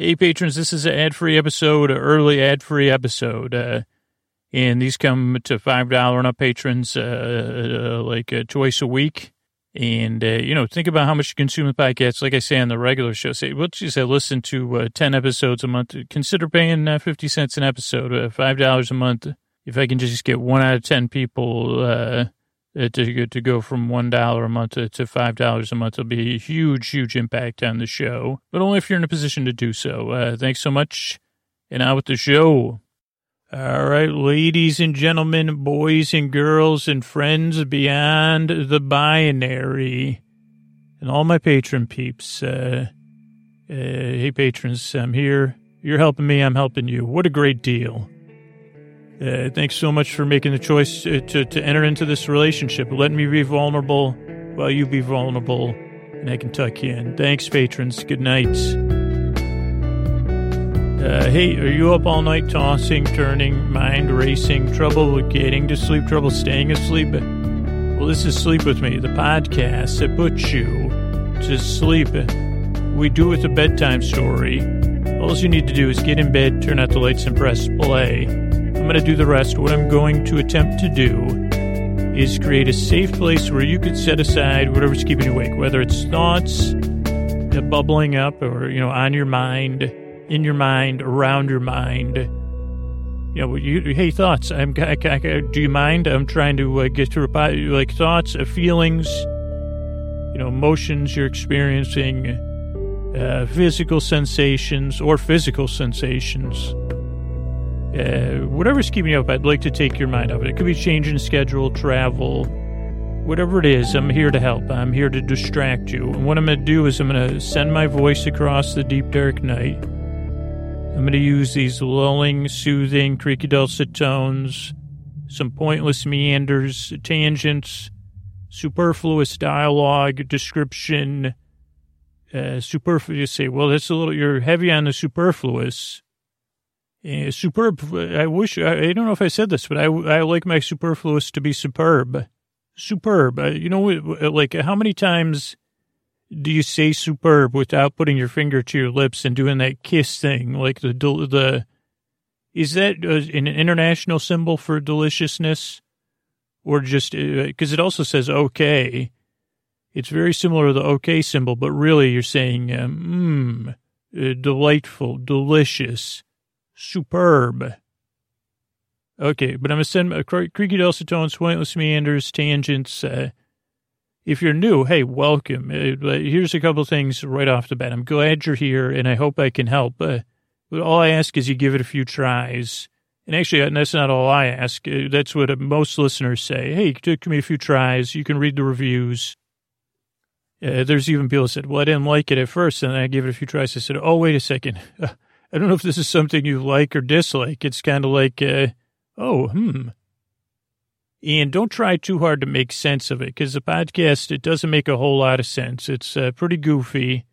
Hey, patrons, this is an ad-free episode, an early ad-free episode. Uh, and these come to $5 and up patrons uh, uh, like uh, twice a week. And, uh, you know, think about how much you consume the podcast. Like I say on the regular show, say, let's just say listen to uh, 10 episodes a month. Consider paying uh, 50 cents an episode, uh, $5 a month. If I can just get one out of 10 people to, to go from $1 a month to, to $5 a month, it'll be a huge, huge impact on the show. But only if you're in a position to do so. Uh, thanks so much. And out with the show. All right, ladies and gentlemen, boys and girls, and friends beyond the binary, and all my patron peeps. Uh, uh, hey, patrons, I'm here. You're helping me. I'm helping you. What a great deal. Uh, thanks so much for making the choice to, to, enter into this relationship. Let me be vulnerable while you be vulnerable, and I can tuck you in. Thanks, patrons. Good night. Uh, hey, are you up all night tossing, turning, mind racing, trouble getting to sleep, trouble staying asleep? Well, this is Sleep With Me, the podcast that puts you to sleep. We do it with a bedtime story. All you need to do is get in bed, turn out the lights, and press play. Going to do the rest. What I'm going to attempt to do is create a safe place where you could set aside whatever's keeping you awake, whether it's thoughts bubbling up or, you know, on your mind in your mind, around your mind. You know, you, hey, thoughts. I'm. I, I, do you mind? I'm trying to uh, get to like thoughts, uh, feelings, you know, emotions you're experiencing, uh, physical sensations or physical sensations. Uh, whatever's keeping you up, I'd like to take your mind off it. It could be changing schedule, travel, whatever it is. I'm here to help. I'm here to distract you. And what I'm going to do is I'm going to send my voice across the deep dark night I'm going to use these lulling, soothing, creaky dulcet tones, some pointless meanders, tangents, superfluous dialogue, description, uh, superfluous. Say, well, that's a little, you're heavy on the superfluous. Uh, superb. I wish, I, don't know if I said this, but I, I like my superfluous to be superb. Superb. Uh, you know, like how many times do you say superb without putting your finger to your lips and doing that kiss thing? Like the, the, is that an international symbol for deliciousness? Or just, because uh, it also says okay. It's very similar to the okay symbol, but really you're saying, mmm, uh, delightful, delicious, superb. Okay, but I'm going to send uh, creaky dulcet tones, pointless meanders, tangents, uh, if you're new, hey, welcome. Uh, here's a couple things right off the bat. I'm glad you're here, and I hope I can help. Uh, but all I ask is you give it a few tries. And actually, that's not all I ask. Uh, that's what most listeners say. Hey, give me a few tries. You can read the reviews. Uh, there's even people said, well, I didn't like it at first, and I gave it a few tries. I said, oh, wait a second. I don't know if this is something you like or dislike. It's kind of like, uh, oh, hmm, and don't try too hard to make sense of it because the podcast, it doesn't make a whole lot of sense. It's uh, pretty goofy.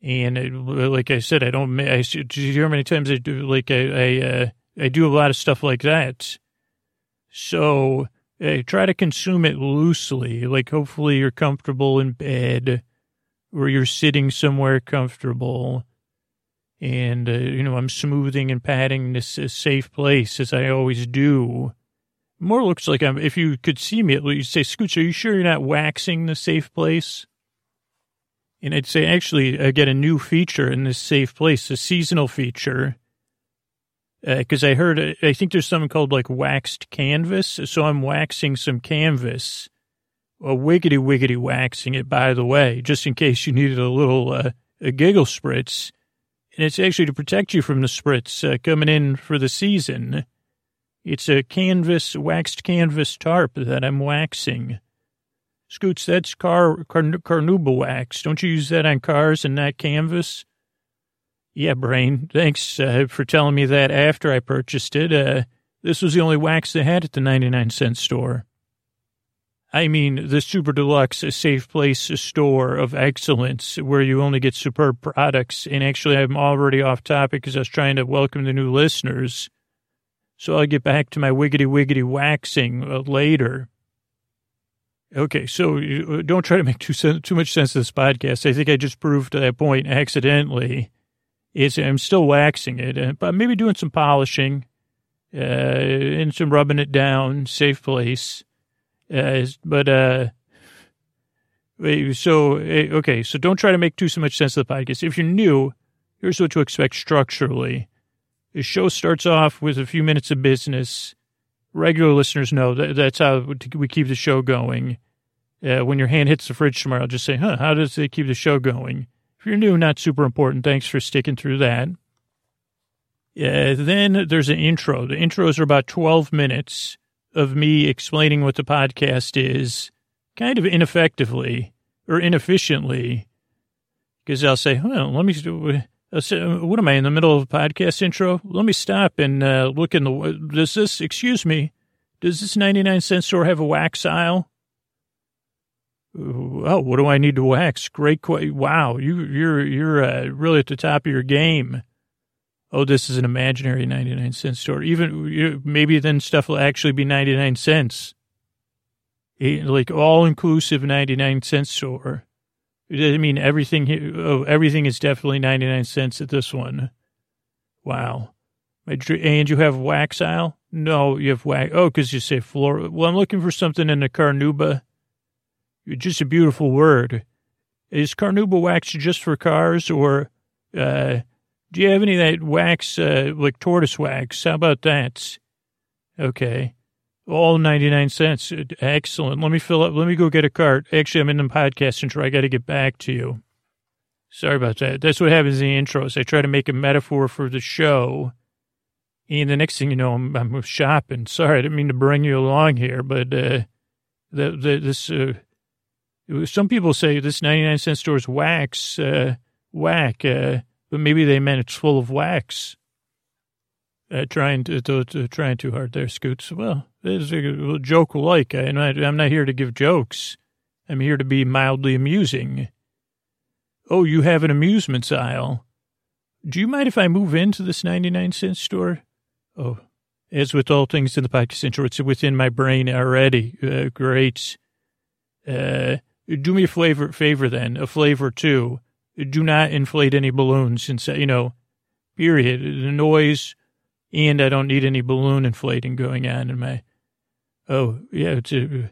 And it, like I said, I don't, I, do you hear how many times I do, like, I, I, uh, I do a lot of stuff like that. So uh, try to consume it loosely. Like, hopefully you're comfortable in bed or you're sitting somewhere comfortable. And, uh, you know, I'm smoothing and patting this safe place as I always do more looks like I'm, if you could see me, you'd say, Scooch, are you sure you're not waxing the safe place? And I'd say, actually, I get a new feature in this safe place, a seasonal feature. Because uh, I heard, I think there's something called like waxed canvas. So I'm waxing some canvas. A wiggity wiggity waxing it, by the way, just in case you needed a little uh, a giggle spritz. And it's actually to protect you from the spritz uh, coming in for the season. It's a canvas, waxed canvas tarp that I'm waxing. Scoots, that's car, car carnauba wax. Don't you use that on cars and not canvas? Yeah, Brain. Thanks uh, for telling me that after I purchased it. Uh, this was the only wax they had at the 99 cent store. I mean, the super deluxe a safe place a store of excellence where you only get superb products. And actually, I'm already off topic because I was trying to welcome the new listeners. So I'll get back to my wiggity wiggity waxing uh, later. Okay, so uh, don't try to make too too much sense of this podcast. I think I just proved that point accidentally. I'm still waxing it, uh, but maybe doing some polishing uh, and some rubbing it down, safe place. Uh, but uh, so eh, okay, so don't try to make too so much sense of the podcast. If you're new, here's what to expect structurally. The show starts off with a few minutes of business. Regular listeners know that that's how we keep the show going. Uh, when your hand hits the fridge tomorrow, just say, "Huh? How does it keep the show going?" If you're new, not super important. Thanks for sticking through that. Uh, then there's an intro. The intros are about 12 minutes of me explaining what the podcast is, kind of ineffectively or inefficiently, because I'll say, well, let me, what am I in the middle of a podcast intro? Let me stop and uh, look in the, does this, excuse me, does this 99 cent store have a wax aisle? Oh, what do I need to wax? Great question. Wow, you, you're, you're uh, really at the top of your game oh, this is an imaginary 99 cent store. Even maybe then stuff will actually be 99 cents. Like all inclusive 99 cent store. I mean, everything here, oh, everything is definitely 99 cents at this one. Wow. And you have wax aisle? No, you have wax. Oh, because you say floor. Well, I'm looking for something in the Carnauba. Just a beautiful word. Is Carnauba wax just for cars or, uh, do you have any of that wax, uh, like tortoise wax? How about that? Okay. All 99 cents. Excellent. Let me fill up. Let me go get a cart. Actually, I'm in the podcast intro. I got to get back to you. Sorry about that. That's what happens in the intros. I try to make a metaphor for the show. And the next thing you know, I'm, I'm shopping. Sorry, I didn't mean to bring you along here, but uh, the, the, this, uh, some people say this 99 cent store's wax, uh, whack. Uh, but maybe they meant it's full of wax. Uh, trying to, to, to, trying too hard there, Scoots. Well, it's a joke like. I'm not, here to give jokes. I'm here to be mildly amusing. Oh, you have an amusements aisle. Do you mind if I move into this 99 cent store? Oh, as with all things in the podcast intro, it's within my brain already. Uh, great. Uh, do me a flavor, favor then, a flavor too do not inflate any balloons say, you know, period. The noise, and I don't need any balloon inflating going on in my. Oh yeah, it's a,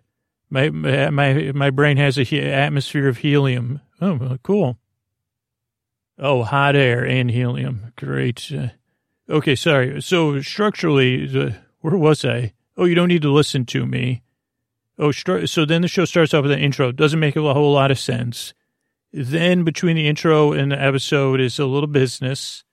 my my my brain has a he- atmosphere of helium. Oh, cool. Oh, hot air and helium. Great. Uh, okay, sorry. So structurally, the, where was I? Oh, you don't need to listen to me. Oh, so then the show starts off with an intro. Doesn't make a whole lot of sense. Then between the intro and the episode is a little business.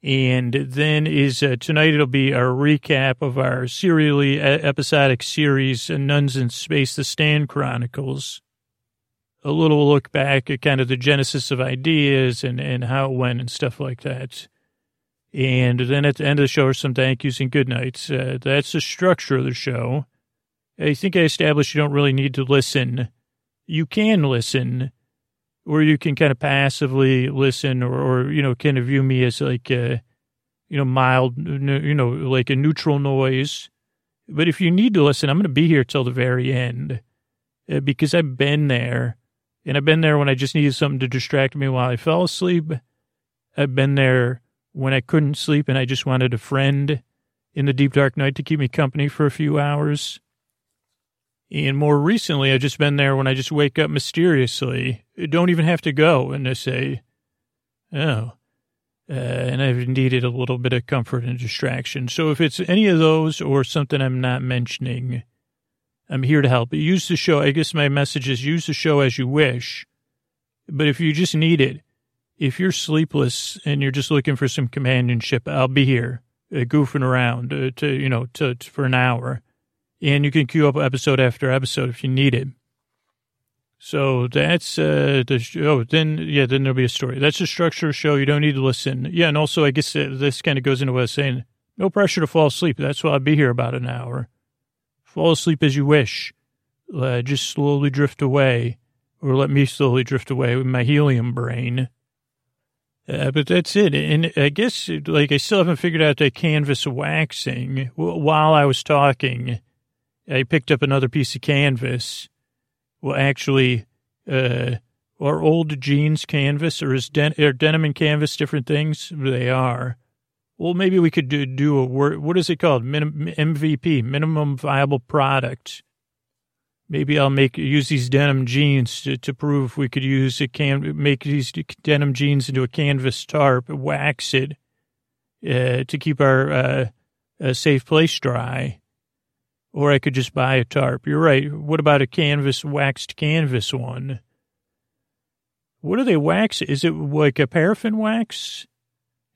And then is uh, tonight it'll be a recap of our serially episodic series, uh, Nuns in Space, The Stan Chronicles. A little look back at kind of the genesis of ideas and, and how it went and stuff like that. And then at the end of the show are some thank yous and good nights. Uh, that's the structure of the show. I think I established you don't really need to listen. You can listen or you can kind of passively listen or, or you know, kind of view me as like, a, you know, mild, you know, like a neutral noise. But if you need to listen, I'm going to be here till the very end uh, because I've been there. And I've been there when I just needed something to distract me while I fell asleep. I've been there when I couldn't sleep and I just wanted a friend in the deep dark night to keep me company for a few hours. And more recently, I've just been there when I just wake up mysteriously. Don't even have to go. And I say, oh, uh, and I've needed a little bit of comfort and distraction. So if it's any of those or something I'm not mentioning, I'm here to help. Use the show. I guess my message is use the show as you wish. But if you just need it, if you're sleepless and you're just looking for some companionship, I'll be here, uh, goofing around uh, to, you know, to, to, for an hour and you can queue up episode after episode if you need it. So that's uh, the oh then yeah then there'll be a story. That's the structure of the show. You don't need to listen. Yeah, and also I guess uh, this kind of goes into what I was saying. No pressure to fall asleep. That's why I'll be here about an hour. Fall asleep as you wish. Uh, just slowly drift away, or let me slowly drift away with my helium brain. Uh, but that's it. And I guess, like, I still haven't figured out the canvas waxing while I was talking. I picked up another piece of canvas. Well, actually, uh, Are old jeans canvas or is den- are denim and canvas different things? They are. Well, maybe we could do, do a word. What is it called? Minim, MVP, minimum viable product. Maybe I'll make use these denim jeans to, to prove we could use a can make these denim jeans into a canvas tarp, wax it uh, to keep our uh, a safe place dry. Or I could just buy a tarp. You're right. What about a canvas, waxed canvas one? What do they wax? Is it like a paraffin wax?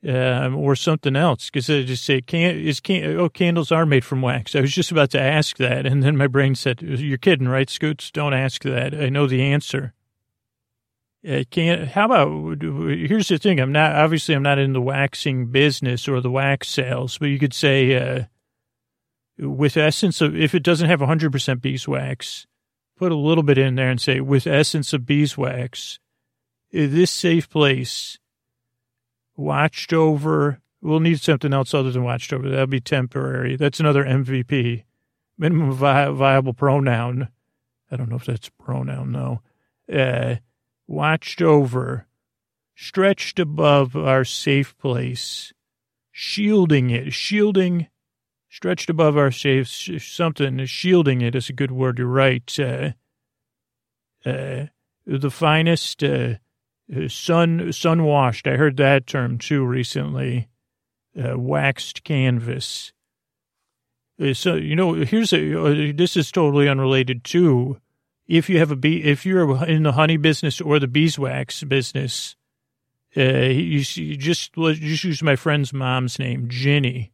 Um, or something else? Because I just say, can, is can, oh, candles are made from wax. I was just about to ask that. And then my brain said, you're kidding, right, Scoots? Don't ask that. I know the answer. I can't, how about, here's the thing. I'm not, obviously, I'm not in the waxing business or the wax sales, but you could say, uh, with essence of, if it doesn't have 100% beeswax, put a little bit in there and say, with essence of beeswax, this safe place, watched over, we'll need something else other than watched over. That'll be temporary. That's another MVP, minimum vi- viable pronoun. I don't know if that's pronoun, no. Uh, watched over, stretched above our safe place, shielding it, shielding stretched above our safe, something, shielding it is a good word to write. Uh, uh, the finest, uh, uh, sun, sun washed. I heard that term too recently. Uh, waxed canvas. Uh, so, you know, here's a, this is totally unrelated too. If you have a bee, if you're in the honey business or the beeswax business, uh, you, you just, just use my friend's mom's name, Ginny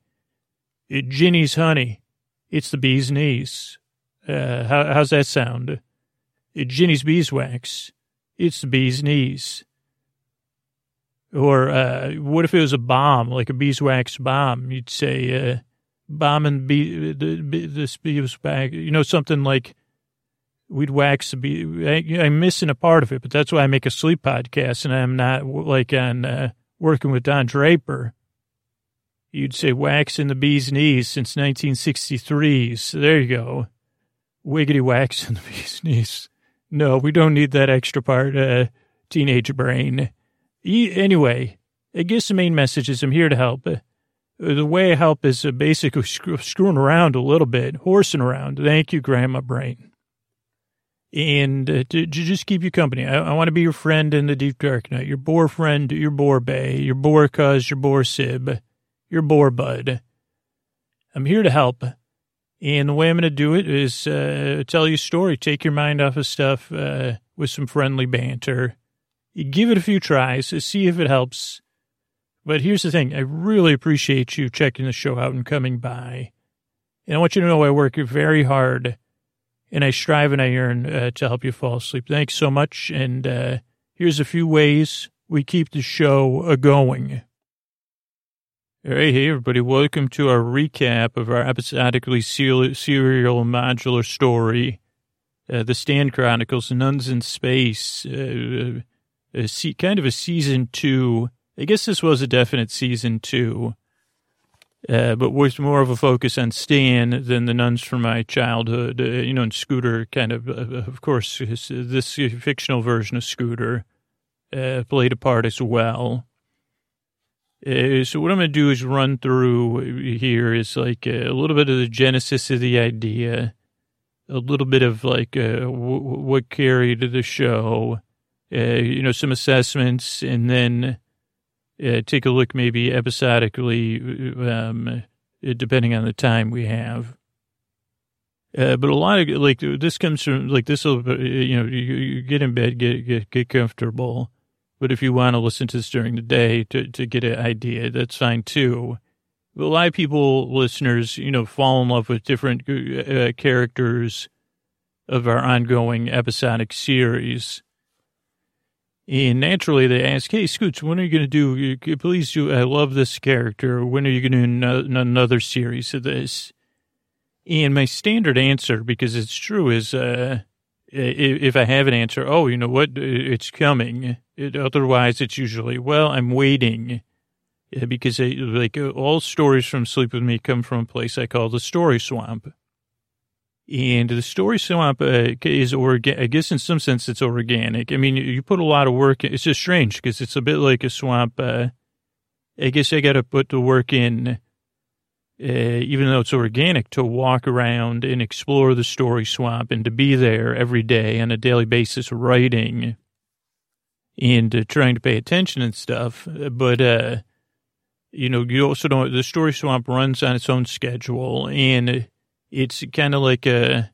Ginny's honey. It's the bee's knees. Uh, how, how's that sound? Ginny's beeswax. It's the bee's knees. Or uh, what if it was a bomb, like a beeswax bomb? You'd say uh, bomb and bee, the, this beeswax, you know, something like we'd wax the bee. I, am missing a part of it, but that's why I make a sleep podcast and I'm not like on uh, working with Don Draper. You'd say wax in the bee's knees since 1963. So there you go. Wiggity wax in the bee's knees. No, we don't need that extra part, uh, teenage brain. E- anyway, I guess the main message is I'm here to help. Uh, the way I help is uh, basically sc- screwing around a little bit, horsing around. Thank you, Grandma Brain. And uh, to, to, just keep you company, I, I want to be your friend in the deep dark night, your boar friend, your boar bay, your boar cuz, your boar sib your bore bud. I'm here to help. And the way I'm going to do it is uh, tell you a story, take your mind off of stuff uh, with some friendly banter. You give it a few tries, see if it helps. But here's the thing I really appreciate you checking the show out and coming by. And I want you to know I work very hard and I strive and I yearn uh, to help you fall asleep. Thanks so much. And uh, here's a few ways we keep the show a going. Hey, hey, everybody. Welcome to our recap of our episodically serial modular story, uh, The Stan Chronicles, Nuns in Space, uh, a se- kind of a season two. I guess this was a definite season two, uh, but with more of a focus on Stan than the nuns from my childhood. Uh, you know, and Scooter kind of, uh, of course, this fictional version of Scooter uh, played a part as well. Uh, so what I'm going to do is run through here is like a little bit of the genesis of the idea, a little bit of like uh, w- what carried the show, uh, you know, some assessments, and then uh, take a look maybe episodically, um, depending on the time we have. Uh, but a lot of like this comes from like this will you know you, you get in bed get get get comfortable but if you want to listen to this during the day to, to get an idea, that's fine too. But a lot of people, listeners, you know, fall in love with different uh, characters of our ongoing episodic series. And naturally, they ask, "Hey, Scoots, when are you going to do? Please do. I love this character. When are you going to do another series of this?" And my standard answer, because it's true, is uh, if I have an answer, oh, you know what, it's coming. It, otherwise, it's usually, well, I'm waiting. Because I, like all stories from Sleep With Me come from a place I call the Story Swamp. And the story swamp uh, is organic. I guess in some sense it's organic. I mean, you put a lot of work. It's just strange because it's a bit like a swamp. Uh, I guess I got to put the work in, uh, even though it's organic, to walk around and explore the story swamp and to be there every day on a daily basis, writing and uh, trying to pay attention and stuff. But, uh, you know, you also don't, the story swamp runs on its own schedule and it's kind of like a,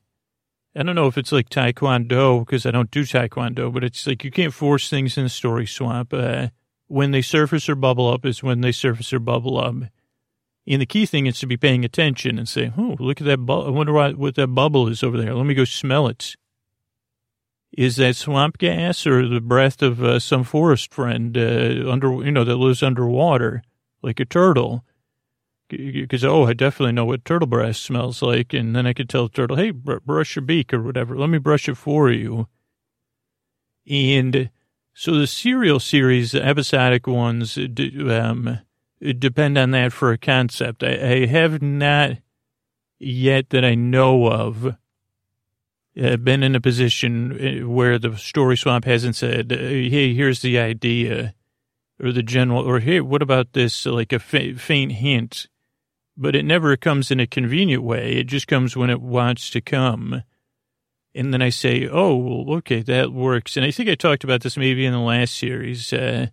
I don't know if it's like Taekwondo because I don't do Taekwondo, but it's like you can't force things in the story swamp. Uh, when they surface or bubble up is when they surface or bubble up. And the key thing is to be paying attention and say, oh, look at that. Bu- I wonder what, what that bubble is over there. Let me go smell it. Is that swamp gas or the breath of uh, some forest friend uh, under, you know, that lives underwater like a turtle? Because, oh, I definitely know what turtle breath smells like. And then I could tell the turtle, hey, br- brush your beak or whatever. Let me brush it for you. And so the serial series, the episodic ones, um, depend on that for a concept. I, I, have not yet that I know of uh, been in a position uh, where the story swamp hasn't said, "Hey, here's the idea," or the general, or "Hey, what about this?" Like a fa- faint hint, but it never comes in a convenient way. It just comes when it wants to come. And then I say, oh, well, okay, that works. And I think I talked about this maybe in the last series. Uh,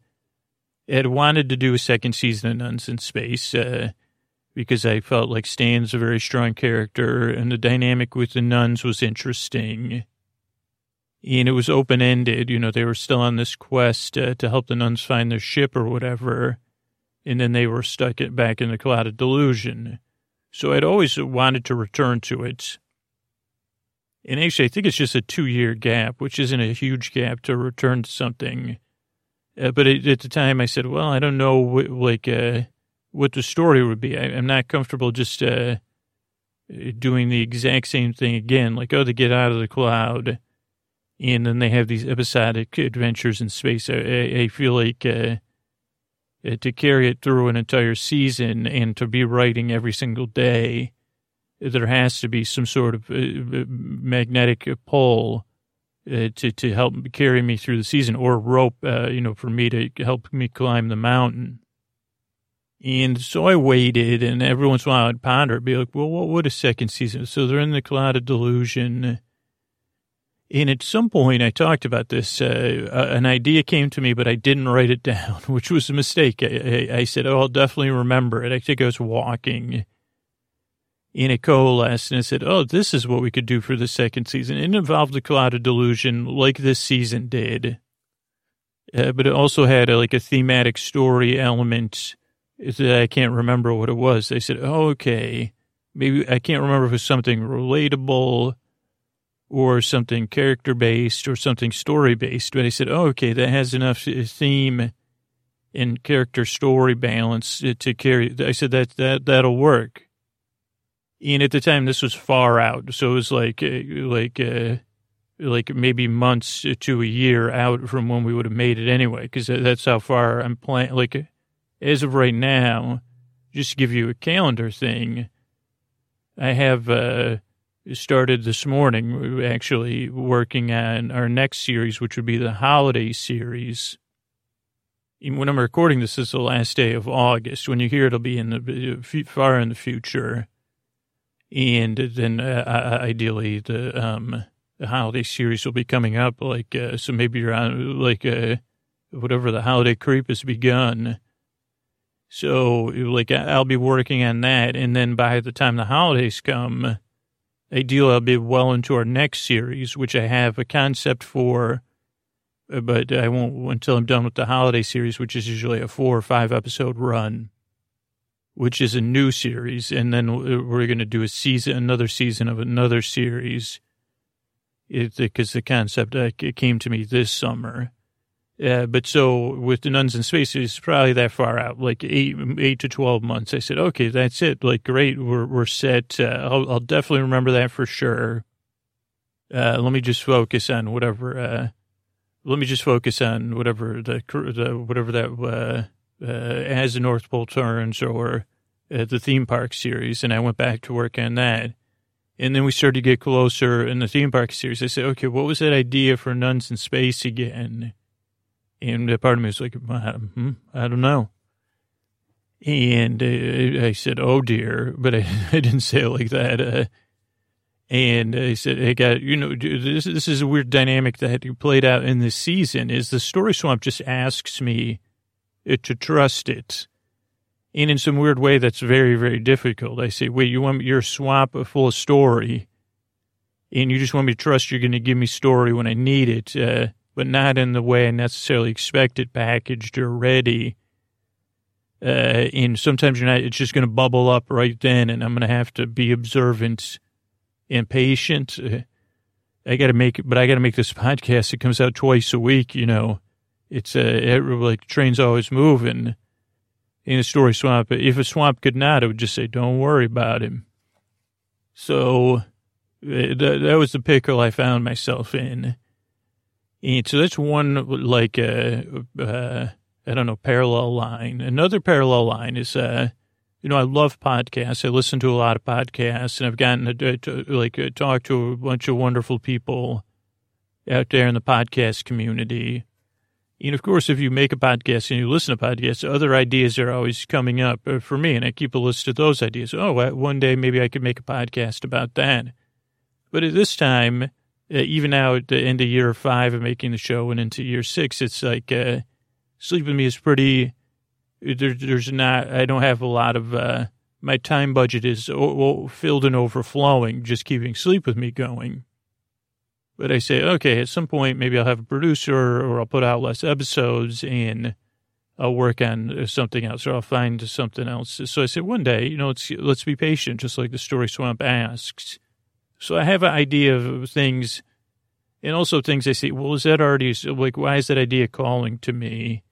Ed wanted to do a second season of Nuns in Space uh, because I felt like Stan's a very strong character and the dynamic with the nuns was interesting. And it was open ended. You know, they were still on this quest uh, to help the nuns find their ship or whatever. And then they were stuck back in the cloud of delusion. So I'd always wanted to return to it. And actually, I think it's just a two year gap, which isn't a huge gap to return to something. Uh, but it, at the time, I said, well, I don't know what, like, uh, what the story would be. I, am not comfortable just uh, doing the exact same thing again. Like, oh, they get out of the cloud and then they have these episodic adventures in space. I, I feel like uh, uh, to carry it through an entire season and to be writing every single day there has to be some sort of uh, magnetic pull uh, to to help carry me through the season, or rope, uh, you know, for me to help me climb the mountain. And so I waited, and every once in a while I'd ponder, be like, well, what would a second season? So they're in the cloud of delusion. And at some point, I talked about this. Uh, an idea came to me, but I didn't write it down, which was a mistake. I, I, I said, oh, I'll definitely remember it. I think I was walking and it coalesced and said, oh, this is what we could do for the second season. It involved the cloud of delusion like this season did. Uh, but it also had a, like a thematic story element that I can't remember what it was. They said, oh, okay, maybe I can't remember if it was something relatable or something character based or something story based. But I said, oh, okay, that has enough theme and character story balance to carry. I said that that that'll work. And at the time, this was far out, so it was like uh, like uh, like maybe months to a year out from when we would have made it anyway, because that's how far I'm planning. Like as of right now, just to give you a calendar thing, I have uh, started this morning actually working on our next series, which would be the holiday series. When I'm recording this, is the last day of August. When you hear it, it'll be in the far in the future and then uh, ideally the um holiday series will be coming up like uh, so maybe you're on like uh whatever the holiday creep has begun. So like i'll be working on that. And then by the time the holidays come ideally i'll be well into our next series which i have a concept for but i won't until i'm done with the holiday series which is usually a four or five episode run which is a new series, and then we're going to do a season, another season of another series, because the concept uh, came to me this summer. Uh, but so with the nuns in space, it's probably that far out, like eight, eight to twelve months. I said, okay, that's it. Like, great, we're we're set. Uh, I'll, I'll definitely remember that for sure. Uh, let me just focus on whatever. Uh, let me just focus on whatever the, the whatever that uh, as the North Pole turns or uh, the theme park series, and I went back to work on that. And then we started to get closer in the theme park series. I said, okay, what was that idea for Nuns in Space again? And part of me was like, hmm, I don't know. And uh, I said, oh dear, but I, I didn't say it like that. Uh, and I said, hey, got, you know, this, this is a weird dynamic that played out in this season is the story swamp just asks me uh, to trust it. And in some weird way, that's very, very difficult. I say, wait, you want your swamp full of story and you just want me to trust you're going to give me story when I need it, uh, but not in the way I necessarily expect it packaged or ready. Uh, and sometimes you're not, it's just going to bubble up right then, and I'm going to have to be observant and patient. Uh, I got to make, but I got to make this podcast. It comes out twice a week, you know. It's uh, it, like trains always moving in a story swamp. If a swamp could not, it would just say, "Don't worry about him." So uh, that, that was the pickle I found myself in. And so that's one like uh, uh, I don't know parallel line. Another parallel line is uh, you know I love podcasts. I listen to a lot of podcasts, and I've gotten to, to like uh, talk to a bunch of wonderful people out there in the podcast community. And of course, if you make a podcast and you listen to podcasts, other ideas are always coming up uh, for me, and I keep a list of those ideas. Oh, one day maybe I could make a podcast about that. But at this time, uh, even now at the end of year five of making the show and into year six, it's like uh, sleep with me is pretty. There, there's not. I don't have a lot of. Uh, my time budget is filled and overflowing, just keeping sleep with me going. But I say, okay, at some point, maybe I'll have a producer or I'll put out less episodes and I'll work on something else or I'll find something else. So I said, one day, you know, let's, let's be patient, just like the story swamp asks. So I have an idea of things and also things I see. Well, is that already like, why is that idea calling to me?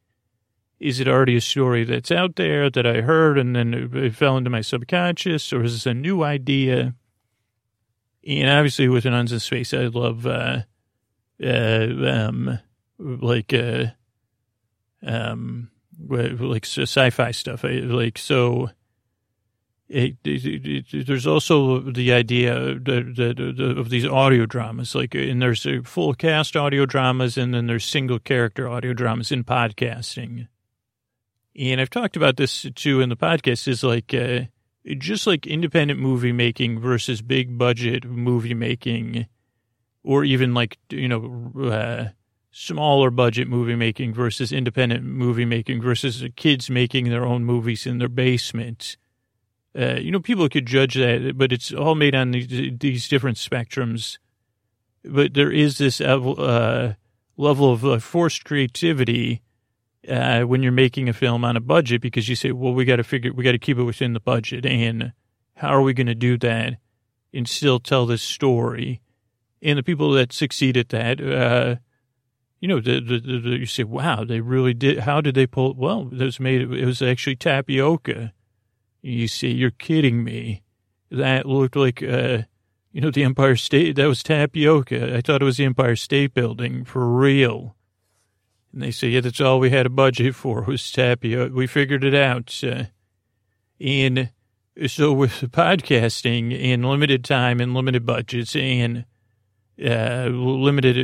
Is it already a story that's out there that I heard and then it fell into my subconscious or is this a new idea? And obviously with an in space, I love, uh, uh, um, like, uh, um, like sci-fi stuff. I, like, so, it, it, it, there's also the idea of these audio dramas, like, and there's full cast audio dramas, and then there's single character audio dramas in podcasting. And I've talked about this too in the podcast. Is like uh, just like independent movie making versus big budget movie making, or even like you know uh, smaller budget movie making versus independent movie making versus kids making their own movies in their basement uh, you know, people could judge that, but it's all made on these, these different spectrums. But there is this uh, level of uh, forced creativity uh, when you're making a film on a budget because you say, well, we got to figure, we got to keep it within the budget. And how are we going to do that and still tell this story? And the people that succeed at that, uh, you know, the, the, the, you say, wow, they really did. How did they pull? Well, it was made, it was actually tapioca you see, you're kidding me. That looked like, uh, you know, the Empire State, that was tapioca. I thought it was the Empire State Building for real. And they say, yeah, that's all we had a budget for was tapioca. We figured it out. Uh, and so with podcasting and limited time and limited budgets and uh, limited,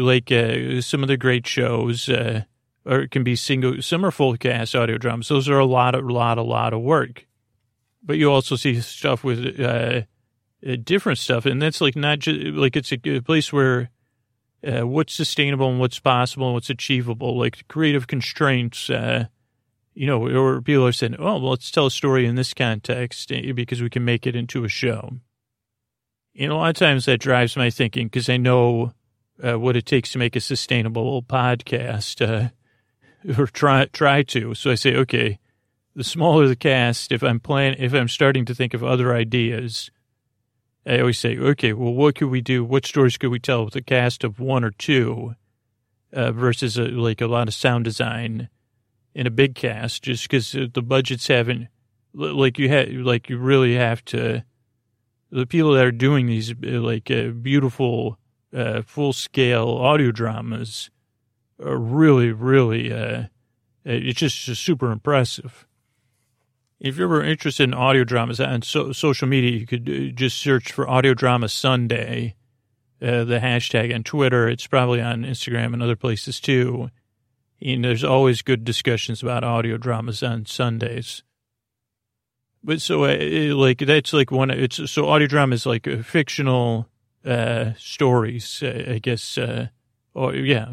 like uh, some of the great shows, uh, or it can be single, some are full cast audio dramas. Those are a lot, a lot, a lot of work but you also see stuff with uh, uh, different stuff, and that's like not just like it's a place where uh, what's sustainable and what's possible and what's achievable, like creative constraints. Uh, you know, or people are saying, "Oh, well, let's tell a story in this context eh, because we can make it into a show." And a lot of times that drives my thinking because I know uh, what it takes to make a sustainable podcast, uh, or try try to. So I say, okay the smaller the cast, if I'm plan, if I'm starting to think of other ideas, I always say, okay, well, what could we do? What stories could we tell with a cast of one or two uh, versus a, like a lot of sound design in a big cast? Just because the budgets haven't, like you had, like you really have to. The people that are doing these uh, like uh, beautiful, uh, full scale audio dramas are really, really. Uh, it's just, just super impressive. If you're interested in audio dramas on so, social media, you could uh, just search for Audio Drama Sunday, uh, the hashtag on Twitter. It's probably on Instagram and other places too. And there's always good discussions about audio dramas on Sundays. But so, uh, like, that's like one, it's so audio drama is like fictional uh, stories, uh, I guess. Uh, or, yeah,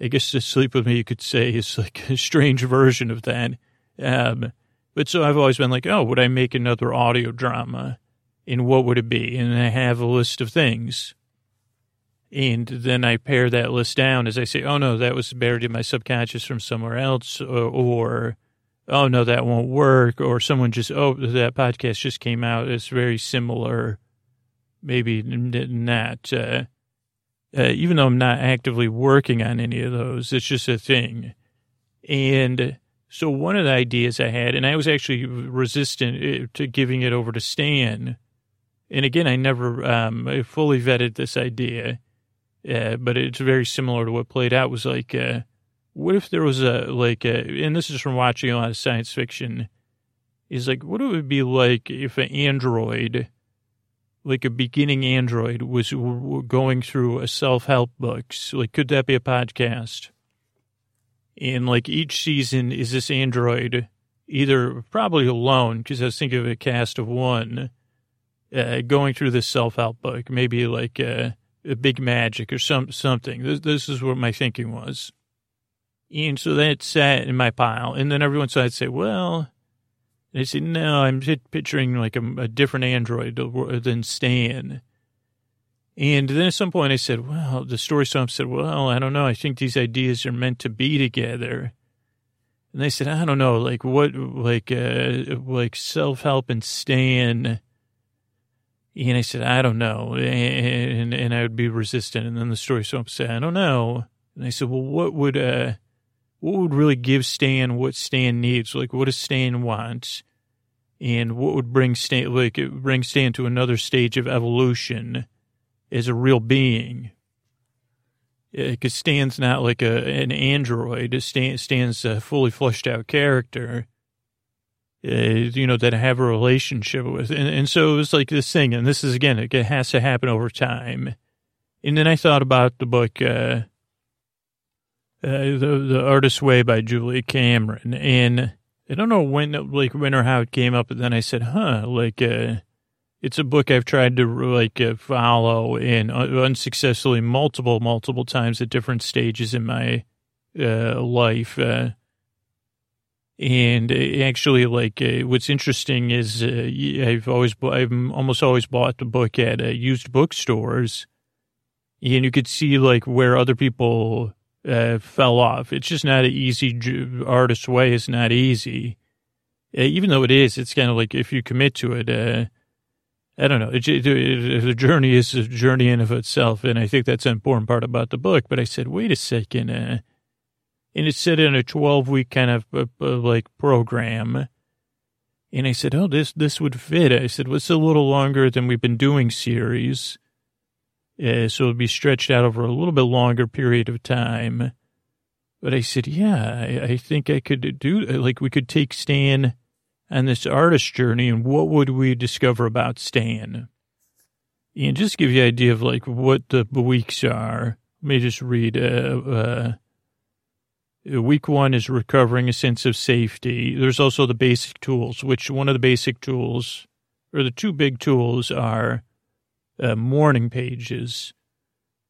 I guess to sleep with me, you could say, is like a strange version of that. Um, but so I've always been like, oh, would I make another audio drama? And what would it be? And I have a list of things. And then I pare that list down as I say, oh, no, that was buried in my subconscious from somewhere else. Or, or oh, no, that won't work. Or someone just, oh, that podcast just came out. It's very similar. Maybe not. Uh, uh, even though I'm not actively working on any of those, it's just a thing. And so one of the ideas I had, and I was actually resistant uh, to giving it over to Stan. And again, I never um, fully vetted this idea, uh, but it's very similar to what played out. Was like, uh, what if there was a like, a, and this is from watching a lot of science fiction. Is like, what it would be like if an android, like a beginning android, was going through a self help books? Like, could that be a podcast? And like each season is this android either probably alone, because I was thinking of a cast of one, uh, going through this self-help book, maybe like uh, a big magic or some something. This, this is what my thinking was. And so that sat in my pile. And then every once in a while I'd say, well, they said, no, I'm picturing like a, a different android than Stan. And then at some point I said, well, the story swamp said, well, I don't know. I think these ideas are meant to be together. And they said, I don't know, like what, like, uh, like self-help and Stan. And I said, I don't know. And, and I would be resistant. And then the story swamp said, I don't know. And I said, well, what would, uh, what would really give Stan what Stan needs? Like, what does Stan want? And what would bring Stan, like, bring Stan to another stage of evolution? As a real being. Uh, Stan's not like a an android. Stan, Stan's a fully fleshed out character, uh, you know, that I have a relationship with. And, and so it was like this thing. And this is, again, it has to happen over time. And then I thought about the book, uh, uh, the, the Artist's Way by Julia Cameron. And I don't know when, like, when or how it came up, but then I said, huh, like, uh, it's a book I've tried to like uh, follow and unsuccessfully multiple, multiple times at different stages in my uh, life. Uh, and actually, like, uh, what's interesting is uh, I've always, I've almost always bought the book at uh, used bookstores, and you could see like where other people fell off. It's just not an easy artist's way. It's not easy, even though it is. It's kind of like if you commit to it I don't know. It, it, it, the journey is a journey in of itself, and I think that's an important part about the book. But I said, wait a second, uh, and it's set in a twelve week kind of uh, uh, like program, and I said, oh, this this would fit. I said, well, it's a little longer than we've been doing series, uh, so it'd be stretched out over a little bit longer period of time. But I said, yeah, I, I think I could do like we could take Stan on this artist journey and what would we discover about Stan? And just give you an idea of like what the weeks are. Let me just read. Uh, uh, week one is recovering a sense of safety. There's also the basic tools, which one of the basic tools, or the two big tools, are uh, morning pages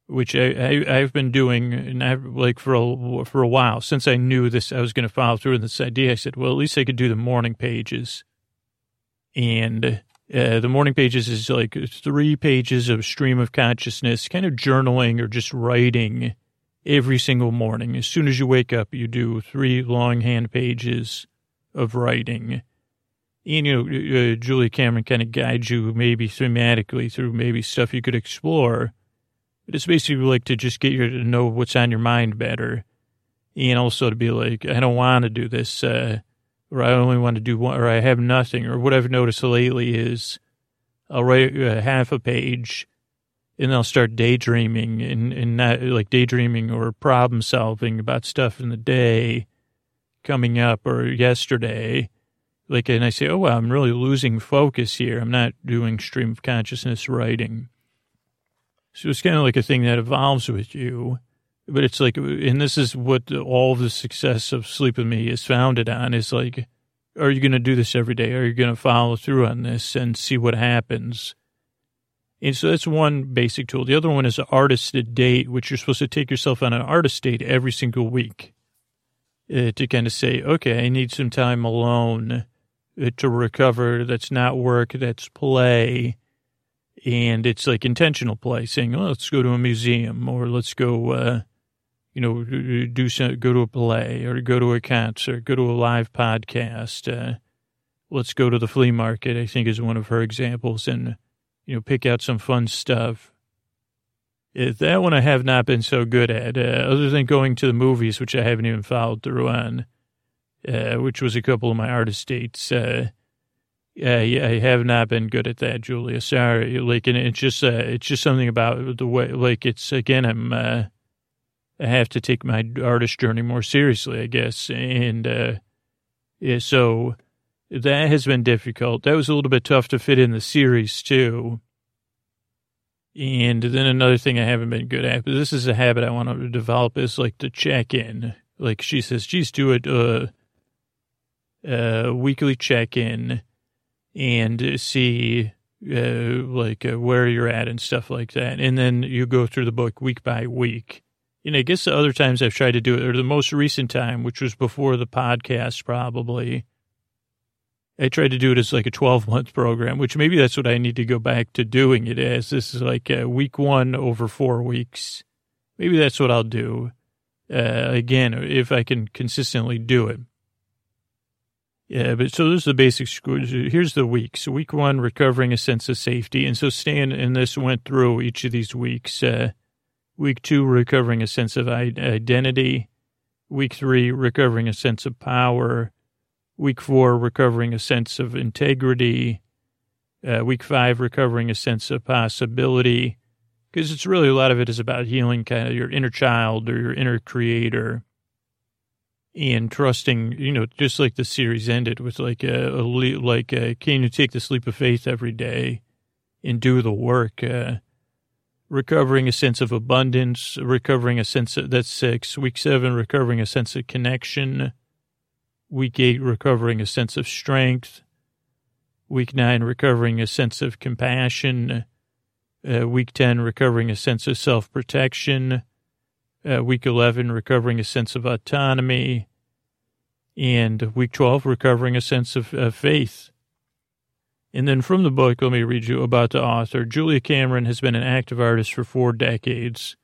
which I, I have been doing and I like for a for a while since I knew this I was going to follow through with this idea. I said, well, at least I could do the morning pages, and uh, the morning pages is like three pages of stream of consciousness, kind of journaling or just writing every single morning. As soon as you wake up, you do three longhand pages of writing. And, you know, uh, Julia Cameron kind of guides you maybe thematically through maybe stuff you could explore it's basically like to just get you to know what's on your mind better. And also to be like, I don't want to do this, uh, or I only want to do one, or I have nothing, or what I've noticed lately is I'll write uh, half a page and I'll start daydreaming and, and not like daydreaming or problem solving about stuff in the day coming up or yesterday, like, and I say, oh, well, I'm really losing focus here. I'm not doing stream of consciousness writing. So it's kind of like a thing that evolves with you. But it's like, and this is what all the success of Sleep With Me is founded on is like, are you going to do this every day? Are you going to follow through on this and see what happens? And so that's one basic tool. The other one is an artist date, which you're supposed to take yourself on an artist date every single week uh, to kind of say, okay, I need some time alone uh, to recover. That's not work, that's play. And it's like intentional play, saying, well, let's go to a museum or let's go, uh, you know, do some, go to a play or go to a concert, go to a live podcast. Uh, let's go to the flea market, I think is one of her examples. And, you know, pick out some fun stuff. That one I have not been so good at, uh, other than going to the movies, which I haven't even followed through on, uh, which was a couple of my artist dates. Yeah, I have not been good at that, Julia. Sorry. Like, and it's just, uh, it's just something about the way, like, it's, again, I'm, uh, I have to take my artist journey more seriously, I guess. And, uh, yeah, so, that has been difficult. That was a little bit tough to fit in the series too. And then another thing I haven't been good at, but this is a habit I want to develop is like to check in. Like she says, geez, do it, uh, uh, weekly check in and see, uh, like uh, where you're at and stuff like that. And then you go through the book week by week. And I guess the other times I've tried to do it, or the most recent time, which was before the podcast probably, I tried to do it as like a 12 month program, which maybe that's what I need to go back to doing it as. This is like a week one over four weeks. Maybe that's what I'll do. Uh, again, if I can consistently do it. Yeah, but so this is the basics. Here's the weeks. Week one, recovering a sense of safety. And so Stan and this went through each of these weeks. Uh, week two, recovering a sense of identity. Week three, recovering a sense of power. Week four, recovering a sense of integrity. Uh, week five, recovering a sense of possibility. Because it's really a lot of it is about healing kind of your inner child or your inner creator and trusting, you know, just like the series ended with like a, a like, a, can you take the sleep of faith every day and do the work? Uh, recovering a sense of abundance, recovering a sense of, that's six. Week seven, recovering a sense of connection Week eight, recovering a sense of strength. Week nine, recovering a sense of compassion. Uh, week 10, recovering a sense of self protection. Uh, week 11, recovering a sense of autonomy. And week 12, recovering a sense of uh, faith. And then from the book, let me read you about the author. Julia Cameron has been an active artist for four decades.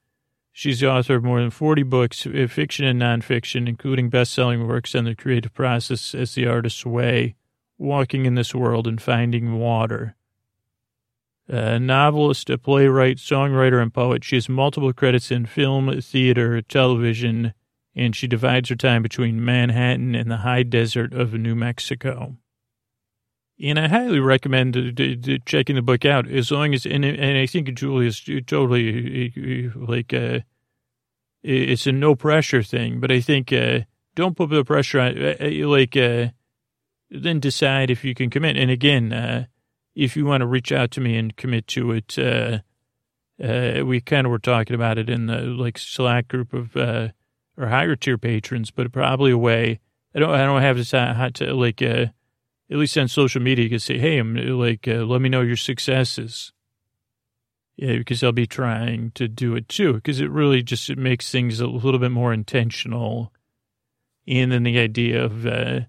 She's the author of more than 40 books, uh, fiction and nonfiction, including best-selling works on the creative process as the artist's way, walking in this world and finding water. A novelist, a playwright, songwriter, and poet, she has multiple credits in film, theater, television, and she divides her time between Manhattan and the high desert of New Mexico. And I highly recommend checking the book out as long as, and, and I think Julia's totally like, uh, it's a no pressure thing, but I think, uh, don't put the pressure on, uh, uh, like, uh, then decide if you can commit. And again, uh, if you want to reach out to me and commit to it, uh, uh, we kind of were talking about it in the like Slack group of, uh, or higher tier patrons, but probably a way. I don't, I don't have to, to like, uh, at least on social media, you can say, hey, I'm like, uh, let me know your successes. Yeah, because I'll be trying to do it too, because it really just it makes things a little bit more intentional. And then the idea of uh,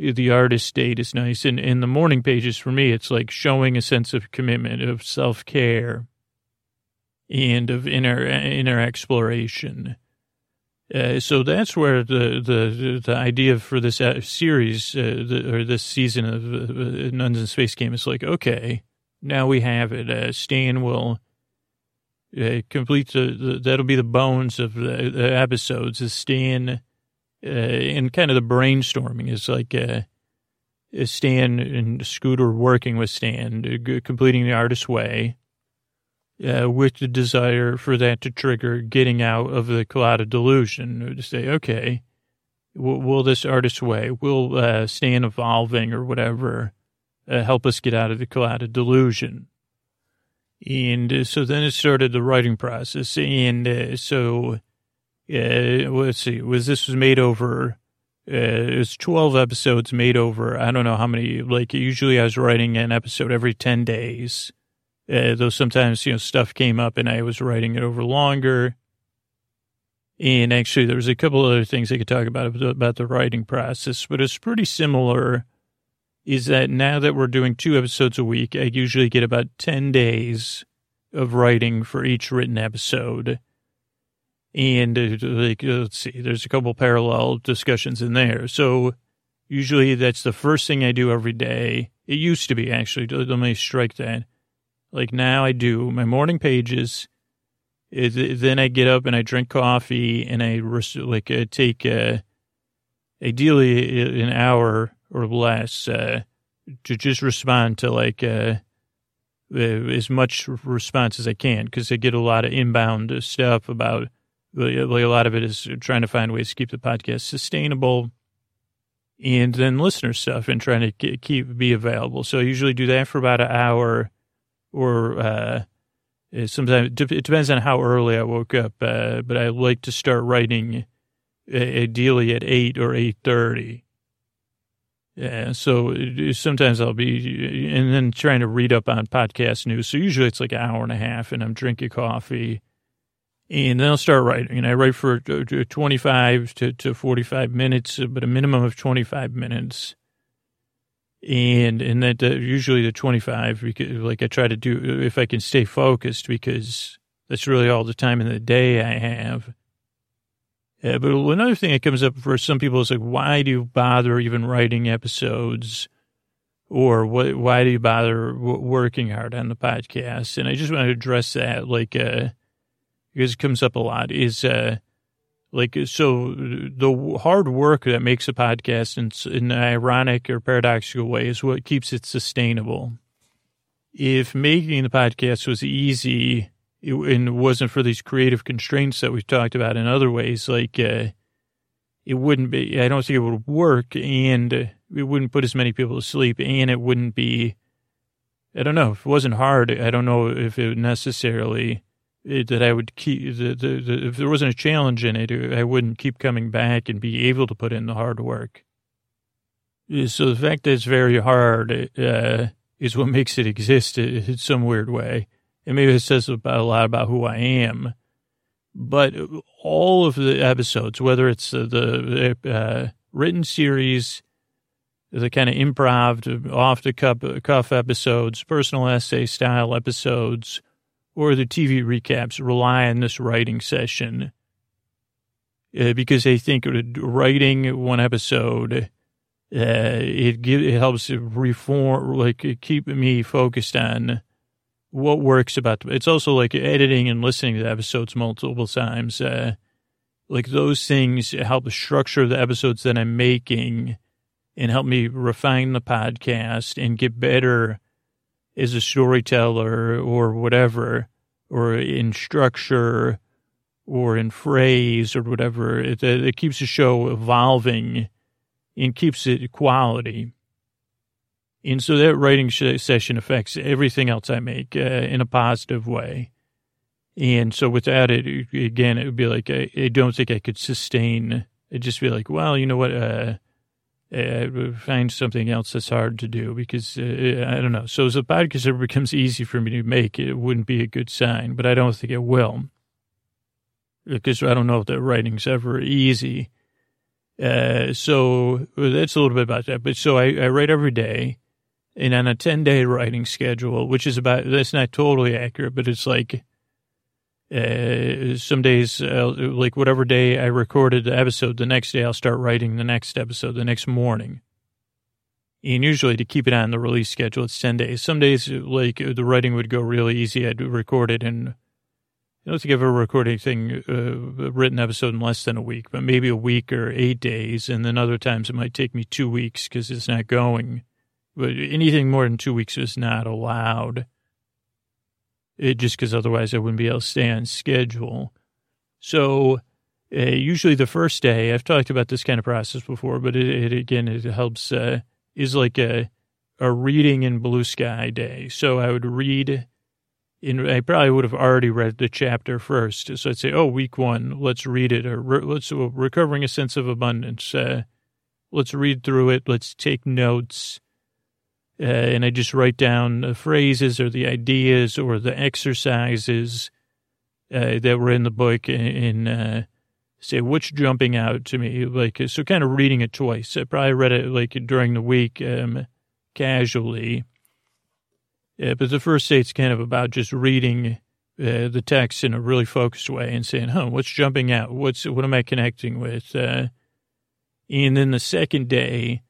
the artist state is nice. And in the morning pages, for me, it's like showing a sense of commitment, of self care, and of inner inner exploration. Uh, so that's where the, the the idea for this uh, series uh, the, or this season of uh, Nuns in Space Camp is like, okay, now we have it. Uh, Stan will uh, complete the, the, that'll be the bones of the, the episodes. Is Stan and kind of the brainstorming is like Stan and Scooter working with Stan, completing the artist's way uh, with the desire for that to trigger getting out of the cloud of delusion to say, okay, will, will this artist's way, will uh, staying evolving or whatever uh, help us get out of the cloud of delusion? And uh, so then it started the writing process. And uh, so, uh, let's see, was this was made over, uh, it was 12 episodes made over, I don't know how many, like usually I was writing an episode every 10 days. Uh, though sometimes, you know, stuff came up and I was writing it over longer. And actually, there was a couple other things I could talk about about the writing process, but it's pretty similar. Is that now that we're doing two episodes a week, I usually get about 10 days of writing for each written episode. And uh, like, let's see, there's a couple parallel discussions in there. So usually that's the first thing I do every day. It used to be actually, let me strike that. Like now I do my morning pages then I get up and I drink coffee and I like uh, take uh, ideally an hour or less uh, to just respond to like uh, as much response as I can because I get a lot of inbound stuff about like a lot of it is trying to find ways to keep the podcast sustainable and then listener stuff and trying to keep be available. So I usually do that for about an hour or uh, uh, sometimes it depends on how early I woke up, uh, but I like to start writing uh, ideally at eight or eight thirty. Yeah, so sometimes I'll be and then trying to read up on podcast news. So usually it's like an hour and a half, and I'm drinking coffee, and then I'll start writing. And I write for twenty five to to forty five minutes, but a minimum of twenty five minutes and and that uh, usually the 25 because like I try to do if I can stay focused because that's really all the time in the day I have. Uh, but another thing that comes up for some people is like, why do you bother even writing episodes, or? Why do you bother working hard on the podcast? And I just want to address that, like, uh, because it comes up a lot. Is uh, like, so the hard work that makes a podcast in, in an ironic or paradoxical way is what keeps it sustainable. If making the podcast was easy it, and wasn't for these creative constraints that we've talked about in other ways, like, uh, it wouldn't be, I don't think it would work and it wouldn't put as many people to sleep and it wouldn't be, I don't know, if it wasn't hard, I don't know if it necessarily that I would keep, the, the, the, if there wasn't a challenge in it, I wouldn't keep coming back and be able to put in the hard work. So the fact that it's very hard uh, is what makes it exist in some weird way. And maybe it says about a lot about who I am. But all of the episodes, whether it's the, the uh, written series, the kind of improv, off the cuff episodes, personal essay style episodes, or the TV recaps rely on this writing session uh, because they think writing one episode, uh, it, give, it helps reform, like keep me focused on what works about It's also like editing and listening to the episodes multiple times. Uh, like those things help structure the episodes that I'm making and help me refine the podcast and get better as a storyteller or whatever, or in structure or in phrase or whatever. It, it keeps the show evolving and keeps it quality. And so that writing session affects everything else I make uh, in a positive way. And so without it, again, it would be like, I, I don't think I could sustain. It'd just be like, well, you know what? Uh, uh, find something else that's hard to do because uh, I don't know. So as a podcast ever becomes easy for me to make, it wouldn't be a good sign, but I don't think it will because I don't know if that writing's ever easy. Uh, so that's a little bit about that. But so I, I write every day and on a 10 day writing schedule, which is about, that's not totally accurate, but it's like uh, some days, uh, like whatever day I recorded the episode, the next day I'll start writing the next episode the next morning. And usually to keep it on the release schedule, it's 10 days. Some days, like the writing would go really easy. I'd record it and I don't think I've ever recorded anything, uh, written episode in less than a week, but maybe a week or eight days. And then other times it might take me two weeks because it's not going. But anything more than two weeks is not allowed it, just because otherwise I wouldn't be able to stay on schedule. So uh, usually the first day, I've talked about this kind of process before, but it, it again, it helps, uh, is like a, a reading in blue sky day. So I would read in, I probably would have already read the chapter first. So I'd say, oh, week one, let's read it or re- let's recovering a sense of abundance. Uh, let's read through it. Let's take notes. Uh, and I just write down the phrases or the ideas or the exercises uh, that were in the book and, uh, say what's jumping out to me. Like, so kind of reading it twice. I probably read it like during the week um, casually. Uh, but the first day, it's kind of about just reading uh, the text in a really focused way and saying, huh, what's jumping out? What's, what am I connecting with? Uh, and then the second day,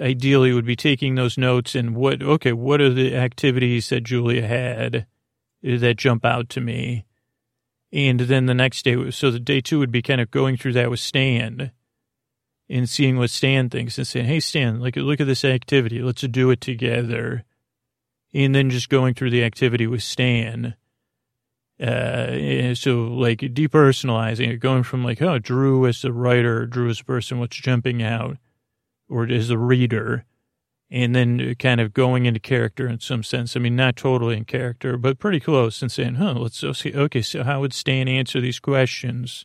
ideally would be taking those notes and what, okay, what are the activities that Julia had that jump out to me? And then the next day, so the day two would be kind of going through that with Stan and seeing what Stan thinks and saying, Hey, Stan, look, look at this activity. Let's do it together. And then just going through the activity with Stan. Uh, so like depersonalizing it, going from like, oh, Drew as the writer, Drew as the person, what's jumping out or as a reader, and then kind of going into character in some sense. I mean, not totally in character, but pretty close and saying, huh, let's see. Okay, so how would Stan answer these questions?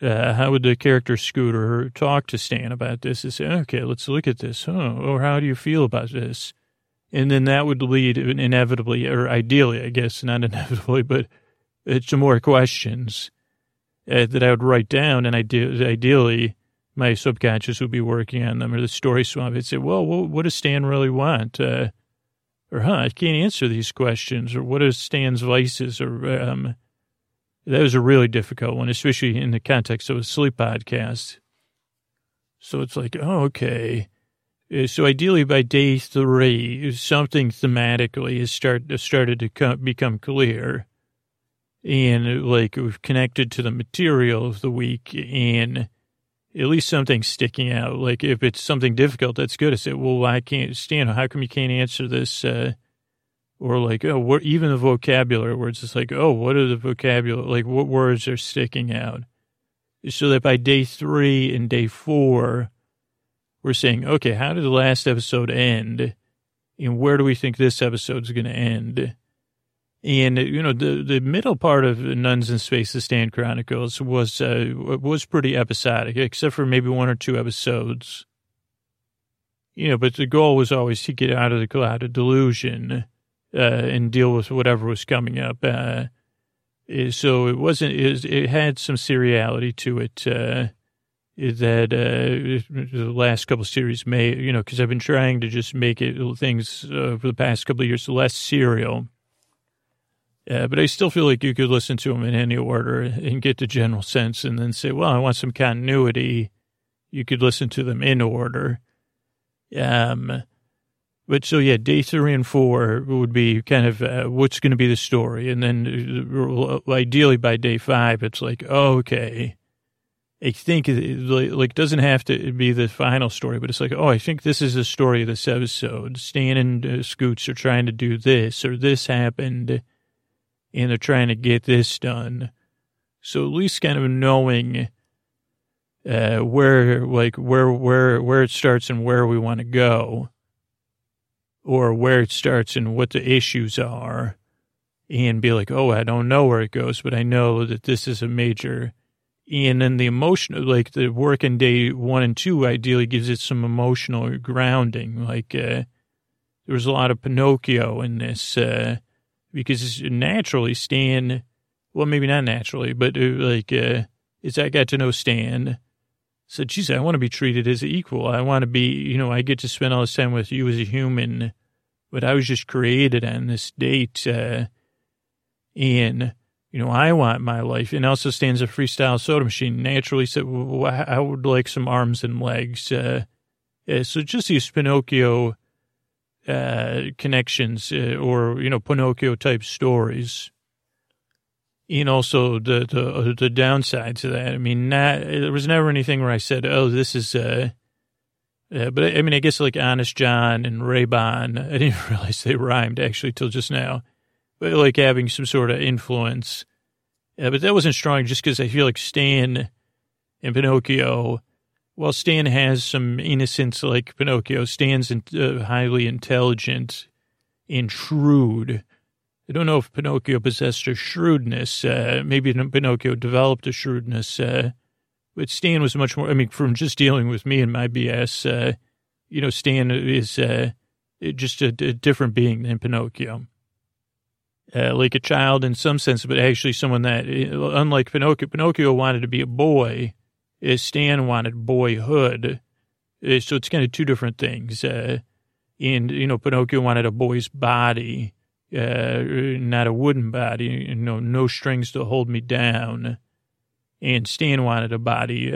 Uh, how would the character Scooter talk to Stan about this and say, okay, let's look at this. Huh? Or how do you feel about this? And then that would lead inevitably, or ideally, I guess, not inevitably, but to more questions uh, that I would write down. And ide- ideally, my subconscious would be working on them or the story swamp. I'd say, well, what does Stan really want? Uh, or, huh, I can't answer these questions. Or what are Stan's vices? Or, um, that was a really difficult one, especially in the context of a sleep podcast. So it's like, oh, okay. Uh, so ideally by day three, something thematically has start, started to come, become clear. And like we've connected to the material of the week and at least something sticking out. Like if it's something difficult, that's good. I said, well, I can't stand. How come you can't answer this? Uh, or like, oh, what, even the vocabulary words. It's like, oh, what are the vocabulary? Like what words are sticking out? So that by day three and day four, we're saying, okay, how did the last episode end? And where do we think this episode's going to end? And you know, the the middle part of Nuns in Space: The Stan Chronicles was uh, was pretty episodic, except for maybe one or two episodes. You know, but the goal was always to get out of the cloud of delusion uh, and deal with whatever was coming up. Uh, eh, so it wasn't. It, it, had some seriality to it uh, that uh, the last couple series may. You know, because I've been trying to just make it things uh, for the past couple years less serial uh, but I still feel like you could listen to them in any order and get the general sense and then say, well, I want some continuity. You could listen to them in order. Um, but so, yeah, day three and four would be kind of uh, what's going to be the story. And then uh, ideally by day five, it's like, oh, okay. I think like doesn't have to be the final story, but it's like, oh, I think this is the story of this episode. Stan and uh, Scoots are trying to do this, or this happened and they're trying to get this done. So at least kind of knowing uh, where, like where where where it starts and where we want to go, or where it starts and what the issues are, and be like, oh, I don't know where it goes, but I know that this is a major. And then the emotional, like the working day one and two, ideally gives it some emotional grounding. Like uh, there was a lot of Pinocchio in this. Uh, because naturally Stan, well, maybe not naturally, but uh, like, uh, as I got to know Stan, said, geez, I want to be treated as equal. I want to be, you know, I get to spend all this time with you as a human, but I was just created on this date. Uh, and, you know, I want my life. And also Stan's a freestyle soda machine. Naturally said, well, I would like some arms and legs. Uh, uh, so just these Pinocchio uh, connections uh, or you know Pinocchio type stories. And also the the uh, the downside to that. I mean, not there was never anything where I said, "Oh, this is." Uh, uh, but I mean, I guess like Honest John and Raybon, I didn't realize they rhymed actually till just now. But like having some sort of influence Uh, but that wasn't strong just because I feel like Stan and Pinocchio, while Stan has some innocence like Pinocchio, Stan's in, uh, highly intelligent and shrewd. I don't know if Pinocchio possessed a shrewdness. Uh, maybe Pinocchio developed a shrewdness. Uh, but Stan was much more, I mean, from just dealing with me and my BS, uh, you know, Stan is uh, just a, a, different being than Pinocchio. Uh, like a child in some sense, but actually someone that, unlike Pinocchio, Pinocchio wanted to be a boy, Stan wanted boyhood. Uh, so it's kind of two different things. Uh, and, you know, Pinocchio wanted a boy's body, uh, not a wooden body, you know, no strings to hold me down. And Stan wanted a body.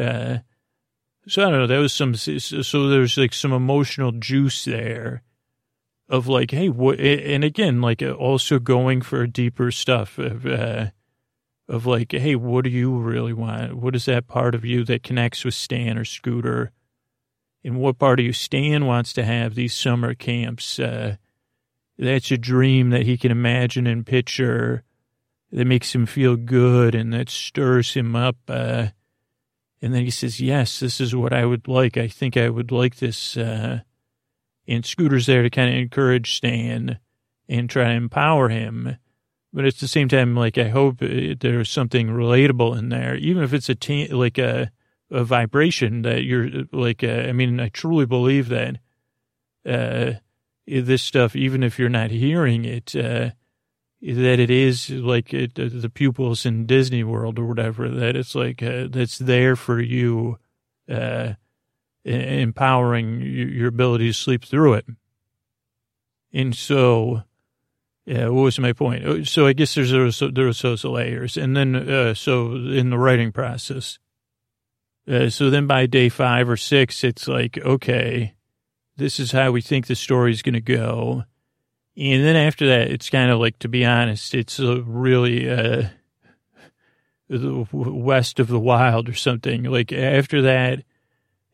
So I don't know. That was some, so there's like some emotional juice there of like, hey, what, and again, like also going for deeper stuff uh, of like, hey, what do you really want? What is that part of you that connects with Stan or Scooter? And what part of you Stan wants to have these summer camps? Uh, that's a dream that he can imagine and picture that makes him feel good and that stirs him up. Uh, and then he says, yes, this is what I would like. I think I would like this. Uh, and Scooter's there to kind of encourage Stan and try to empower him. But at the same time, like, I hope there's something relatable in there, even if it's a, t- like a, a vibration that you're like, uh, I mean, I truly believe that, uh, this stuff, even if you're not hearing it, uh, that it is like it, the pupils in Disney World or whatever, that it's like, uh, that's there for you, uh, empowering your ability to sleep through it. And so, yeah, what was my point? Oh, so I guess there's there are those layers, and then uh, so in the writing process, uh, so then by day five or six, it's like okay, this is how we think the story is going to go, and then after that, it's kind of like to be honest, it's really uh, west of the wild or something. Like after that,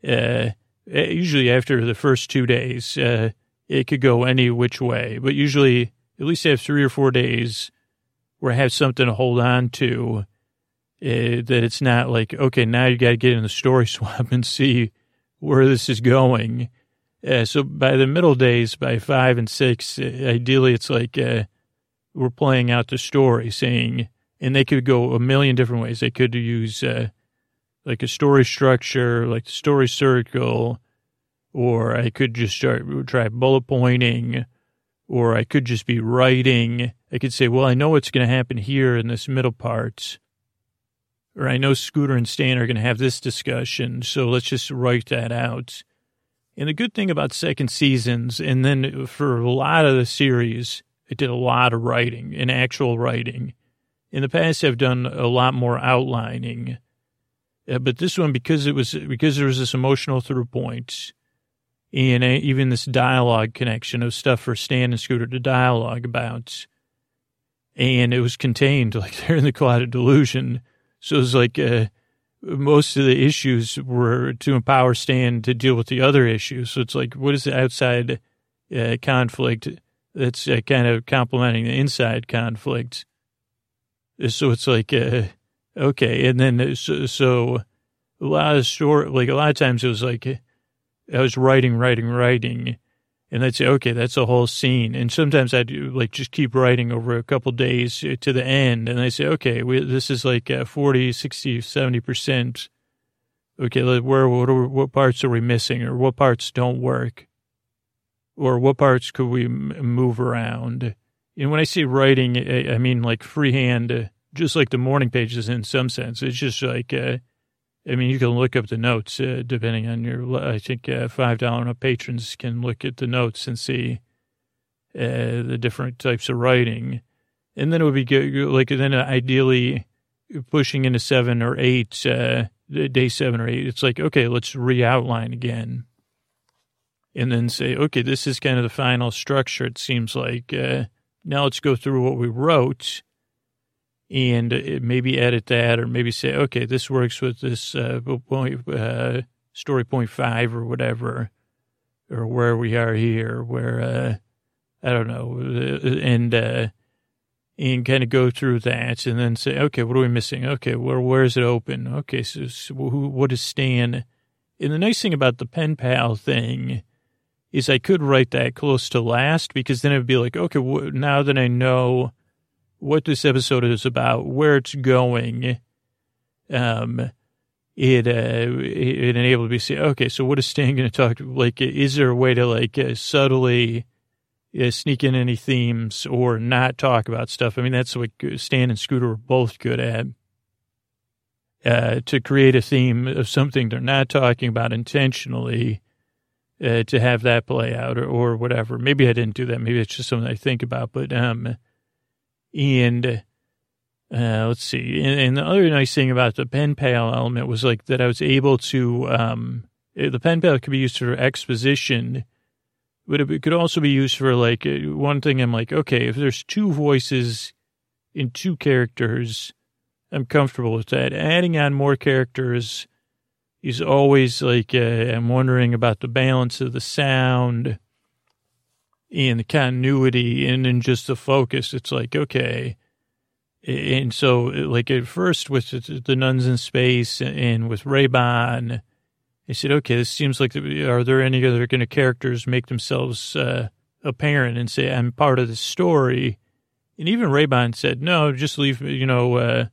uh, usually after the first two days, uh, it could go any which way, but usually at least have three or four days where I have something to hold on to. Uh, that it's not like okay, now you got to get in the story swamp and see where this is going. Uh, so by the middle days, by five and six, uh, ideally it's like uh, we're playing out the story, saying, and they could go a million different ways. They could use like a story structure, like the story circle, or I could just start try bullet pointing, or I could just be writing. I could say, well, I know what's going to happen here in this middle part, or I know Scooter and Stan are going to have this discussion, so let's just write that out. And the good thing about second seasons, and then for a lot of the series, I did a lot of writing and actual writing. In the past, I've done a lot more outlining uh, but this one, because it was because there was this emotional through point, and even this dialogue connection of stuff for Stan and Scooter to dialogue about, and it was contained like they're in the cloud of delusion. So it was like uh, most of the issues were to empower Stan to deal with the other issues. So it's like, what is the outside uh, conflict that's uh, kind of complementing the inside conflict? So it's like uh, Okay. And then, so, so a lot of short, like a lot of times it was like, I was writing, writing, writing. And I'd say, okay, that's a whole scene. And sometimes I'd like just keep writing over a couple days uh, to the end. And I say, okay, we, this is like uh, 40, 60, 70%. Okay, where, what, are, what parts are we missing or what parts don't work? Or what parts could we move around? And when I say writing, I, I mean like freehand uh, just like the morning pages in some sense. It's just like, uh, I mean, you can look up the notes uh, depending on your. I think uh, five dollar patrons can look at the notes and see uh, the different types of writing, and then it would be good. Like then ideally pushing into seven or eight, uh, day seven or eight. It's like okay, let's re-outline again, and then say okay, this is kind of the final structure. It seems like uh, now let's go through what we wrote and maybe edit that or maybe say, okay, this works with this uh, point, uh, story point five or whatever, or where we are here, where, uh, I don't know. And, uh, and kind of go through that and then say, okay, what are we missing? Okay, where where is it open? Okay, so, so who, what is Stan? And the nice thing about the pen pal thing is I could write that close to last because then it'd be like, okay, wh- now that I know what this episode is about, where it's going, um, it, uh, it, enabled me to say, okay, so what is Stan going to talk? Like, is there a way to like uh, subtly uh, sneak in any themes or not talk about stuff? I mean, that's what Stan and Scooter were both good at. Uh, to create a theme of something they're not talking about intentionally, uh, to have that play out or, or whatever. Maybe I didn't do that. Maybe it's just something I think about. But um, and uh, let's see. And, and, the other nice thing about the pen pal element was like that I was able to, um, the pen pal could be used for exposition, but it could also be used for like uh, one thing. I'm like, okay, if there's two voices in two characters, I'm comfortable with that. Adding on more characters is always like, uh, I'm wondering about the balance of the sound and the continuity and then just the focus. It's like, okay, and so, like at first with the nuns in space and with Raybon, I said, okay, this seems like, are there any other kind of characters make themselves uh, apparent and say, I'm part of the story? And even Raybon said, no, just leave, you know, uh,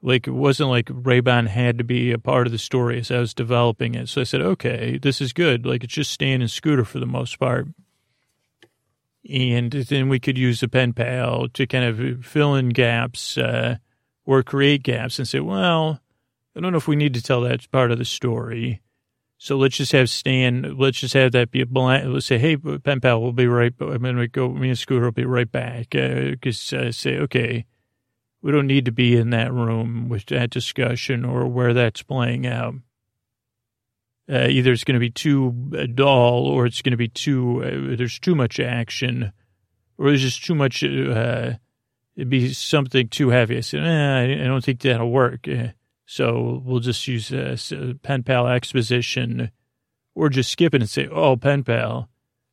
like it wasn't like Raybon had to be a part of the story as I was developing it. So I said, okay, this is good. Like it's just Stan and Scooter for the most part and then we could use the pen pal to kind of fill in gaps uh, or create gaps and say, well, I don't know if we need to tell that part of the story. So let's just have Stan, let's just have that be a blind, let's say, hey, pen pal, we'll be right, I'm going to go, me and Scooter will be right back. Because uh, uh, say, okay, we don't need to be in that room with that discussion or where that's playing out uh, either it's going to be too dull or it's going to be too, uh, there's too much action or there's just too much, uh, it'd be something too heavy. I said, eh, I don't think that'll work. Uh, so we'll just use uh, pen pal exposition or just skip it and say, oh, pen pal,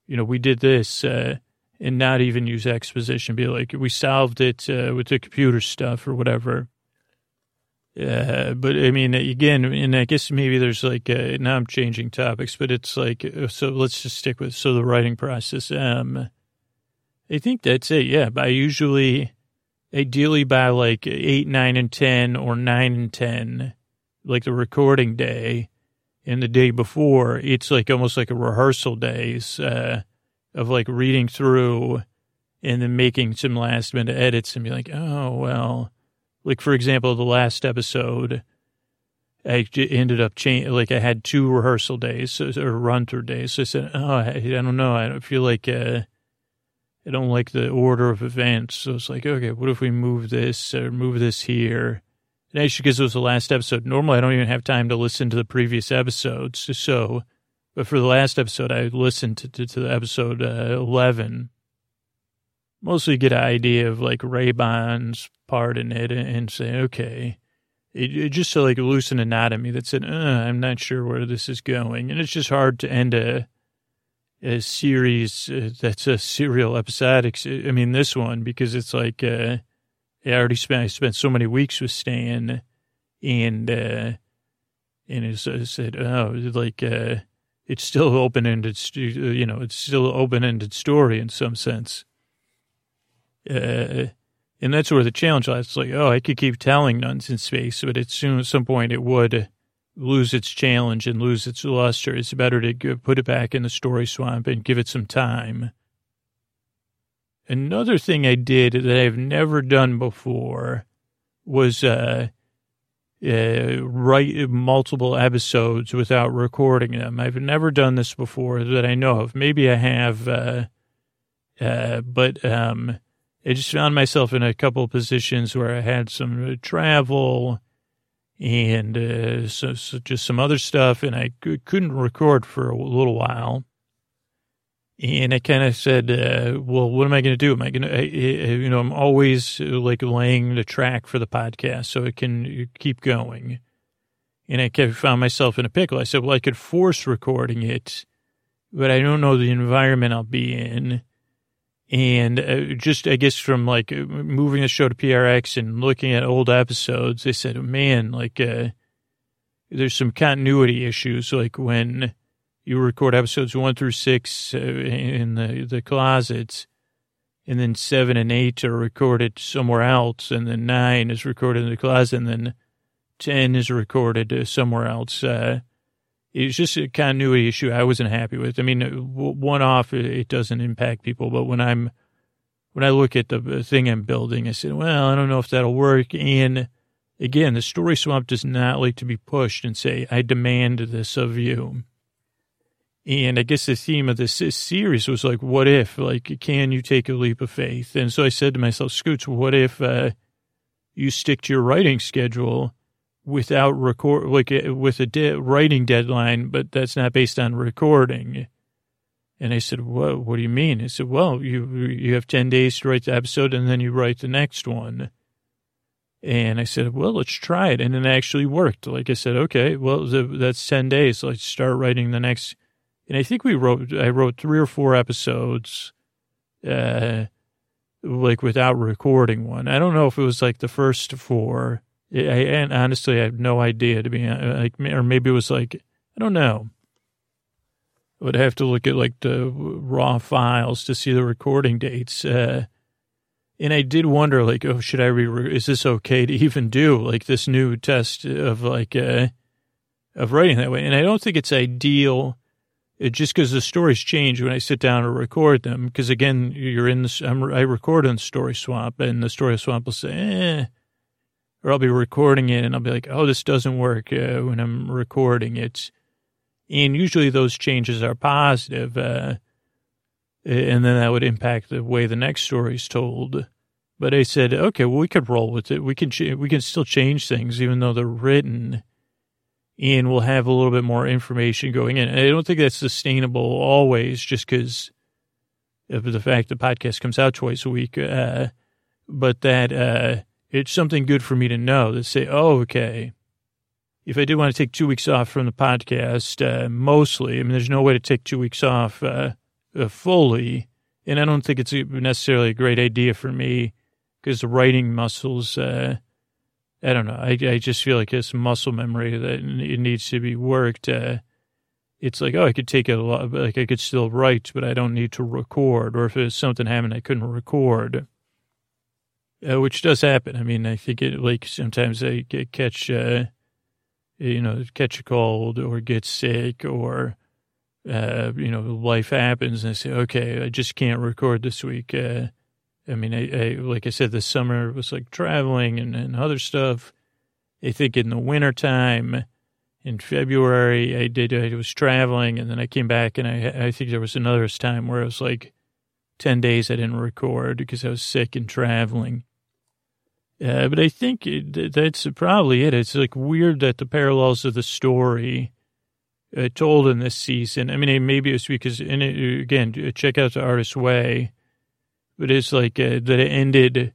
you know, we did this uh, and not even use exposition. Be like, we solved it uh, with the computer stuff or whatever. Uh, but I mean, again, and I guess maybe there's like, uh, now I'm changing topics, but it's like, uh, so let's just stick with, so the writing process. Um, I think that's it. Yeah. By usually, ideally by like eight, nine, and 10 or nine and 10, like the recording day and the day before, it's like almost like a rehearsal days, uh, of like reading through and then making some last minute edits and be like, oh, well, like, for example, the last episode, I ended up changing, like, I had two rehearsal days or run through days. So I said, oh, I, I don't know. I don't feel like, uh, I don't like the order of events. So it's like, okay, what if we move this or move this here? And actually, because it was the last episode, normally I don't even have time to listen to the previous episodes. So, but for the last episode, I listened to, to, to the episode uh, 11 mostly get an idea of like Raybon's part in it and say, okay, it, it just so like loosen anatomy that said, uh, I'm not sure where this is going. And it's just hard to end a, a series uh, that's a serial episodic. I mean, this one, because it's like, uh, I already spent, I spent so many weeks with Stan and, uh, and it said, oh, like, uh, it's still open ended, you know, it's still open ended story in some sense. Uh, and that's where the challenge lies. It's like, oh, I could keep telling nuns in space, but at soon at some point it would lose its challenge and lose its luster. It's better to put it back in the story swamp and give it some time. Another thing I did that I've never done before was uh, uh, write multiple episodes without recording them. I've never done this before that I know of. Maybe I have, uh, uh but um, I just found myself in a couple of positions where I had some uh, travel and uh, so, so, just some other stuff, and I c- couldn't record for a little while. And I kind of said, uh, "Well, what am I going to do? Am I going to, you know, I'm always uh, like laying the track for the podcast so it can uh, keep going." And I kept found myself in a pickle. I said, "Well, I could force recording it, but I don't know the environment I'll be in." And uh, just, I guess, from like moving the show to PRX and looking at old episodes, they said, man, like, uh, there's some continuity issues. Like when you record episodes one through six uh, in the, the closets, and then seven and eight are recorded somewhere else, and then nine is recorded in the closet, and then 10 is recorded uh, somewhere else. Uh, it's just a continuity issue I wasn't happy with. I mean, one off, it doesn't impact people, but when I'm, when I look at the thing I'm building, I said, well, I don't know if that'll work. And again, the story swamp does not like to be pushed and say, I demand this of you. And I guess the theme of this series was like, what if, like, can you take a leap of faith? And so I said to myself, Scoots, what if, uh, you stick to your writing schedule without record, like uh, with a de- writing deadline, but that's not based on recording. And I said, what, what do you mean? I said, well, you, you have 10 days to write the episode and then you write the next one. And I said, well, let's try it. And it actually worked. Like I said, okay, well, that's 10 days. Let's start writing the next. And I think we wrote, I wrote three or four episodes, uh, like without recording one. I don't know if it was like the first four I, and honestly, I have no idea to be like, or maybe it was like, I don't know. I would have to look at like the raw files to see the recording dates. Uh, and I did wonder, like, oh, should I re? Is this okay to even do like this new test of like uh, of writing that way? And I don't think it's ideal, it, uh, just because the stories change when I sit down to record them. Because again, you're in this. I'm, I record on Story Swamp, and the Story Swamp will say, eh or I'll be recording it and I'll be like, oh, this doesn't work uh, when I'm recording it. And usually those changes are positive, uh, and then that would impact the way the next story is told. But I said, okay, well, we could roll with it. We can ch- we can still change things even though they're written, and we'll have a little bit more information going in. And I don't think that's sustainable always, just because of the fact the podcast comes out twice a week. Uh, but that uh, it's something good for me to know to say, oh, okay. If I did want to take two weeks off from the podcast, uh, mostly, I mean, there's no way to take two weeks off uh, uh, fully. And I don't think it's necessarily a great idea for me because the writing muscles, uh, I don't know. I, I just feel like it's muscle memory that it needs to be worked. Uh, it's like, oh, I could take it a lot, like I could still write, but I don't need to record. Or if something happened, I couldn't record uh, which does happen. I mean, I think it like sometimes I get, catch, uh, you know, catch a cold or get sick or, uh, you know, life happens and I say, okay, I just can't record this week. Uh, I mean, I, I, like I said, this summer was like traveling and, and other stuff. I think in the wintertime in February, I did, I was traveling and then I came back and I, I think there was another time where it was like 10 days I didn't record because I was sick and traveling. Uh, but I think that's probably it. It's like weird that the parallels of the story uh, told in this season. I mean, maybe it's because, in it, again, check out the artist's way, but it's like uh, that it ended.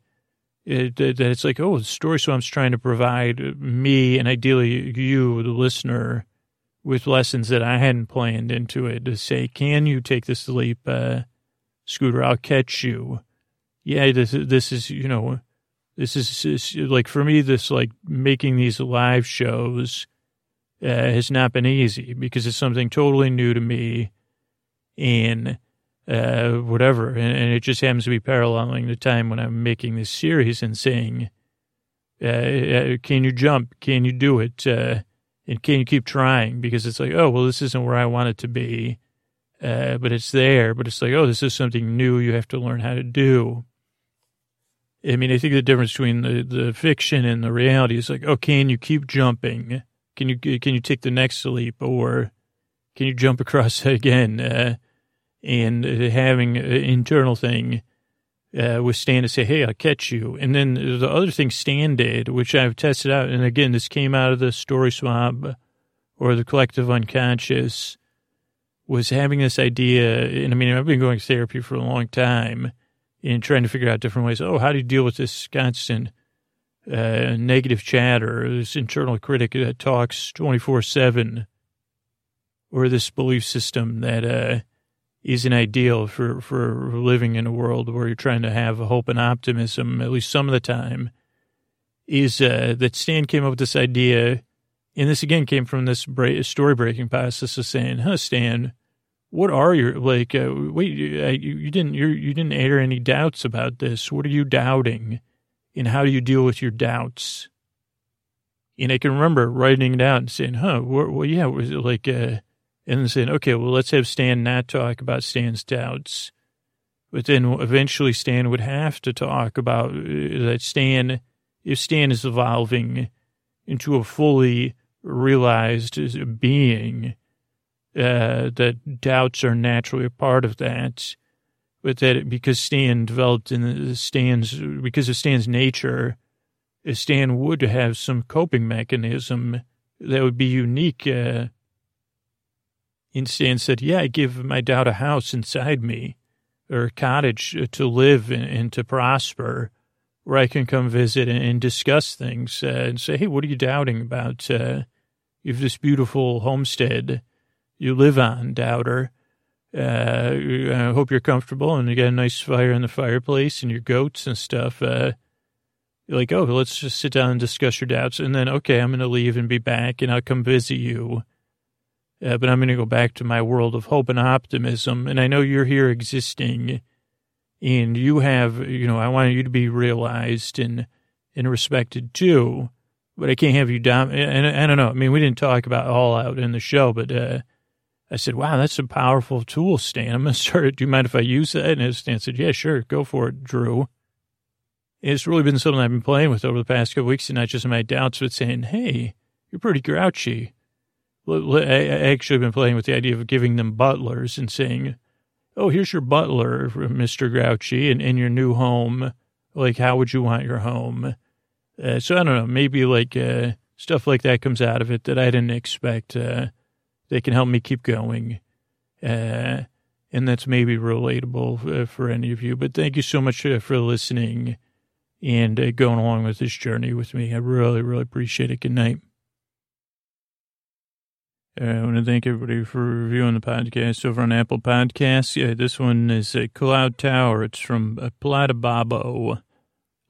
It, that it's like, oh, the story swamp's trying to provide me and ideally you, the listener, with lessons that I hadn't planned into it to say, can you take this leap, uh, Scooter? I'll catch you. Yeah, this this is you know this is, is like for me, this like making these live shows uh, has not been easy because it's something totally new to me and uh, whatever. And, and, it just happens to be paralleling the time when I'm making this series and saying, uh, uh can you jump? Can you do it? Uh, and can you keep trying? Because it's like, oh, well, this isn't where I want it to be. Uh, but it's there. But it's like, oh, this is something new you have to learn how to do. I mean, I think the difference between the, the fiction and the reality is like, oh, can you keep jumping? Can you can you take the next leap, or can you jump across again? Uh, and having an internal thing uh, with Stan to say, "Hey, I'll catch you," and then the other thing Stan did, which I've tested out, and again, this came out of the story swamp or the collective unconscious, was having this idea. And I mean, I've been going to therapy for a long time in trying to figure out different ways. Oh, how do you deal with this constant uh, negative chatter, this internal critic that talks 24 7, or this belief system that uh, isn't ideal for, for living in a world where you're trying to have hope and optimism, at least some of the time, is uh, that Stan came up with this idea. And this again came from this story breaking process of saying, huh, Stan, what are your, like, uh, wait, you, uh, you didn't, you you didn't air any doubts about this. What are you doubting? And how do you deal with your doubts? And I can remember writing it out and saying, huh, well, yeah, was it like, uh, and then saying, okay, well, let's have Stan not talk about Stan's doubts. But then eventually Stan would have to talk about uh, that Stan, if Stan is evolving into a fully realized being, uh, that doubts are naturally a part of that. But that because Stan developed in Stan's, because of Stan's nature, Stan would have some coping mechanism that would be unique. Uh, and Stan said, yeah, I give my doubt a house inside me or a cottage to live and, to prosper where I can come visit and, and discuss things uh, and say, hey, what are you doubting about? Uh, you have this beautiful homestead you live on, doubter. Uh, I hope you're comfortable and you got a nice fire in the fireplace and your goats and stuff. Uh, like, oh, let's just sit down and discuss your doubts. And then, okay, I'm going to leave and be back and I'll come visit you. Uh, but I'm going to go back to my world of hope and optimism. And I know you're here existing and you have, you know, I want you to be realized and, and respected too. But I can't have you down. And I, I don't know. I mean, we didn't talk about all out in the show, but, uh, I said, wow, that's a powerful tool, Stan. I'm going to start. it. Do you mind if I use that? And Stan said, yeah, sure. Go for it, Drew it's really been something I've been playing with over the past couple weeks, and not just my doubts, but saying, hey, you're pretty grouchy. I actually been playing with the idea of giving them butlers and saying, oh, here's your butler, Mr. Grouchy, and in your new home. Like, how would you want your home? Uh, so I don't know, maybe like uh, stuff like that comes out of it that I didn't expect. Uh, they can help me keep going. Uh, and that's maybe relatable uh, for any of you. But thank you so much uh, for listening and uh, going along with this journey with me. I really, really appreciate it. Good night. Uh, I want to thank everybody for reviewing the podcast over on Apple Podcasts. Yeah, this one is a Cloud Tower. It's from uh, Plata Babo.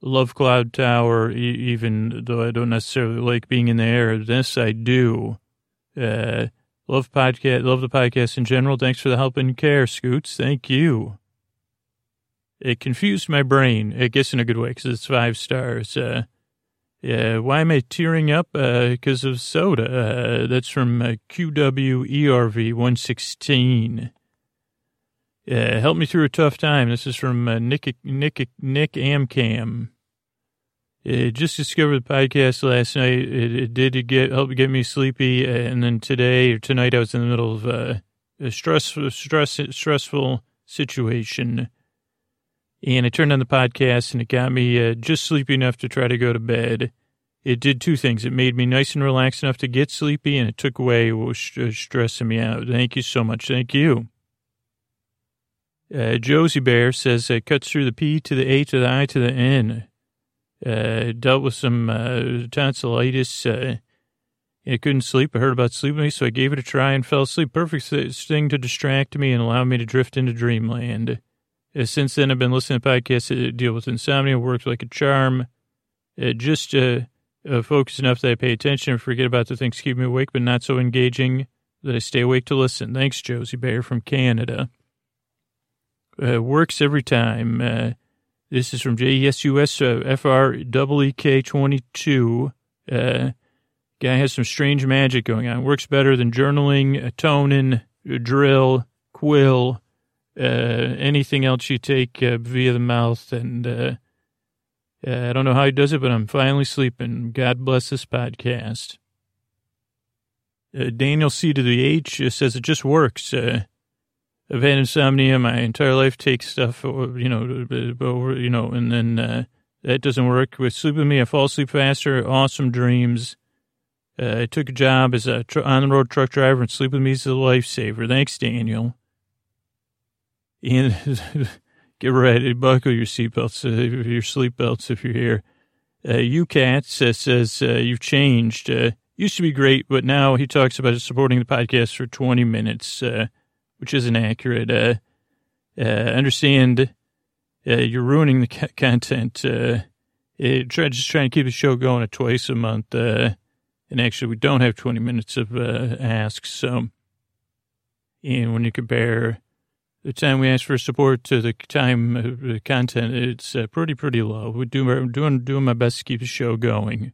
Love Cloud Tower, e- even though I don't necessarily like being in the air. This I do. Uh, love podcast. Love the podcast in general. Thanks for the help and care, Scoots. Thank you it confused my brain, I guess in a good way, because it's five stars. Uh, yeah, why am I tearing up? Because uh, of soda. Uh, that's from uh, QWERV 116. Uh, help me through a tough time. This is from uh, Nick, Nick, Nick Amcam. It just discovered the podcast last night. It, it did get help get me sleepy, uh, and then today or tonight I was in the middle of uh, a stress, stress, stressful situation and I turned on the podcast and it got me uh, just sleepy enough to try to go to bed. It did two things. It made me nice and relaxed enough to get sleepy, and it took away what was uh, stressing me out. Thank you so much. Thank you. Uh, Josie Bear says it cuts through the P to the A to the I to the N. Uh, dealt with some uh, tonsillitis. Uh, I couldn't sleep. I heard about sleeping, so I gave it a try and fell asleep. Perfect thing to distract me and allow me to drift into dreamland. Uh, since then, I've been listening to podcasts that deal with insomnia, it works like a charm. Uh, just uh, uh, focus enough that I pay attention and forget about the things keep me awake, but not so engaging that I stay awake to listen. Thanks, Josie Bear from Canada. Uh, works every time. Uh, this is from JESUS uh, FREEK22. Uh, guy has some strange magic going on. Works better than journaling, toning, drill, quill, uh, anything else you take uh, via the mouth. And uh, I don't know how he does it, but I'm finally sleeping. God bless this podcast. Daniel C to the H says it just works. I've had insomnia my entire life. Take stuff, you know, over, you know, and then uh, that doesn't work. With sleep with me, I fall asleep faster. Awesome dreams. Uh, I took a job as a tr- on the road truck driver, and sleep with me is a lifesaver. Thanks, Daniel. And get ready, buckle your seatbelts, uh, your sleep belts if you're here. Uh, UCAT says, says uh, you've changed. Uh, used to be great, but now he talks about supporting the podcast for 20 minutes, uh, which isn't accurate. Uh, Uh, understand uh, you're ruining the c- content. Uh, it, try, just trying to keep the show going at twice a month. Uh, and actually, we don't have 20 minutes of uh, asks. So, and when you compare the time we ask for support to the time of the content, it's uh, pretty, pretty low. We're doing, doing, doing my best to keep the show going.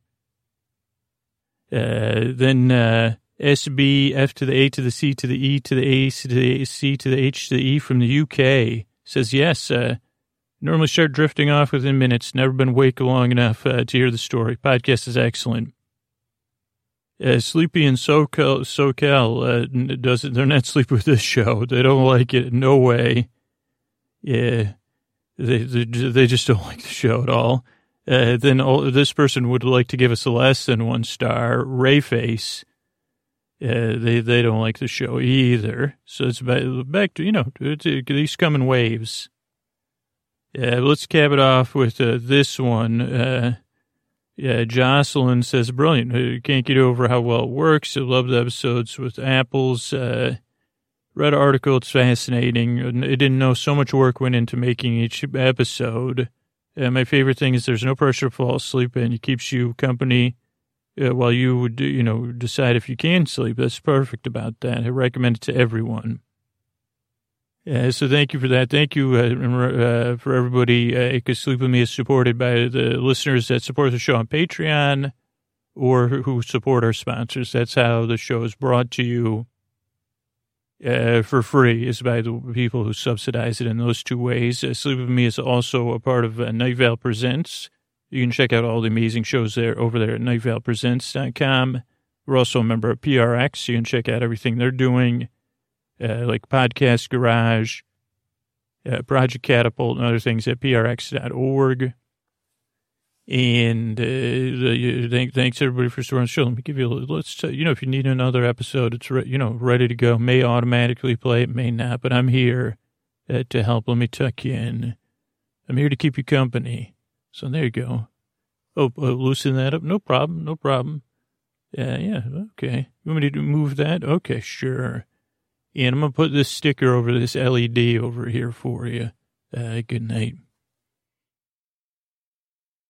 Uh, then uh, SB, F to the A to the C to the E to the A to the C to the H to the E from the UK says, yes, uh, normally start drifting off within minutes. Never been awake long enough uh, to hear the story. Podcast is excellent. Uh, Sleepy in SoCal, SoCal uh, doesn't, they're not sleeping with this show. They don't like it. No way. Yeah. They, they, they just don't like the show at all. Uh, then all, this person would like to give us a less than one star. Rayface. Uh, they, they don't like the show either. So it's back, back to, you know, these come in waves. Uh, let's cap it off with uh, this one. Uh, yeah, Jocelyn says, brilliant. You can't get over how well it works. I love the episodes with apples. Uh, read an article. It's fascinating. I didn't know so much work went into making each episode. Uh, my favorite thing is there's no pressure to fall asleep and it keeps you company uh, while you would, you know, decide if you can sleep. That's perfect about that. I recommend it to everyone. Uh, so thank you for that. Thank you uh, uh, for everybody. Uh, Cause Sleep With Me is supported by the listeners that support the show on Patreon or who support our sponsors. That's how the show is brought to you uh, for free is by the people who subsidize it in those two ways. Uh, Sleep With Me is also a part of uh, Night Vale Presents. You can check out all the amazing shows there over there at nightvalepresents.com. We're also a member of PRX. You can check out everything they're doing uh, like Podcast Garage, uh, Project Catapult, and other things at prx.org. And uh, thank, thanks everybody for supporting the show. Let me give you a let's you know if you need another episode, it's re- you know ready to go. May automatically play, it may not, but I'm here uh, to help. Let me tuck you in. I'm here to keep you company. So there you go. Oh, uh, loosen that up. No problem. No problem. Yeah, yeah. Okay. You want me to move that? Okay, sure. And I'm going to put this sticker over this LED over here for you. Uh, good night.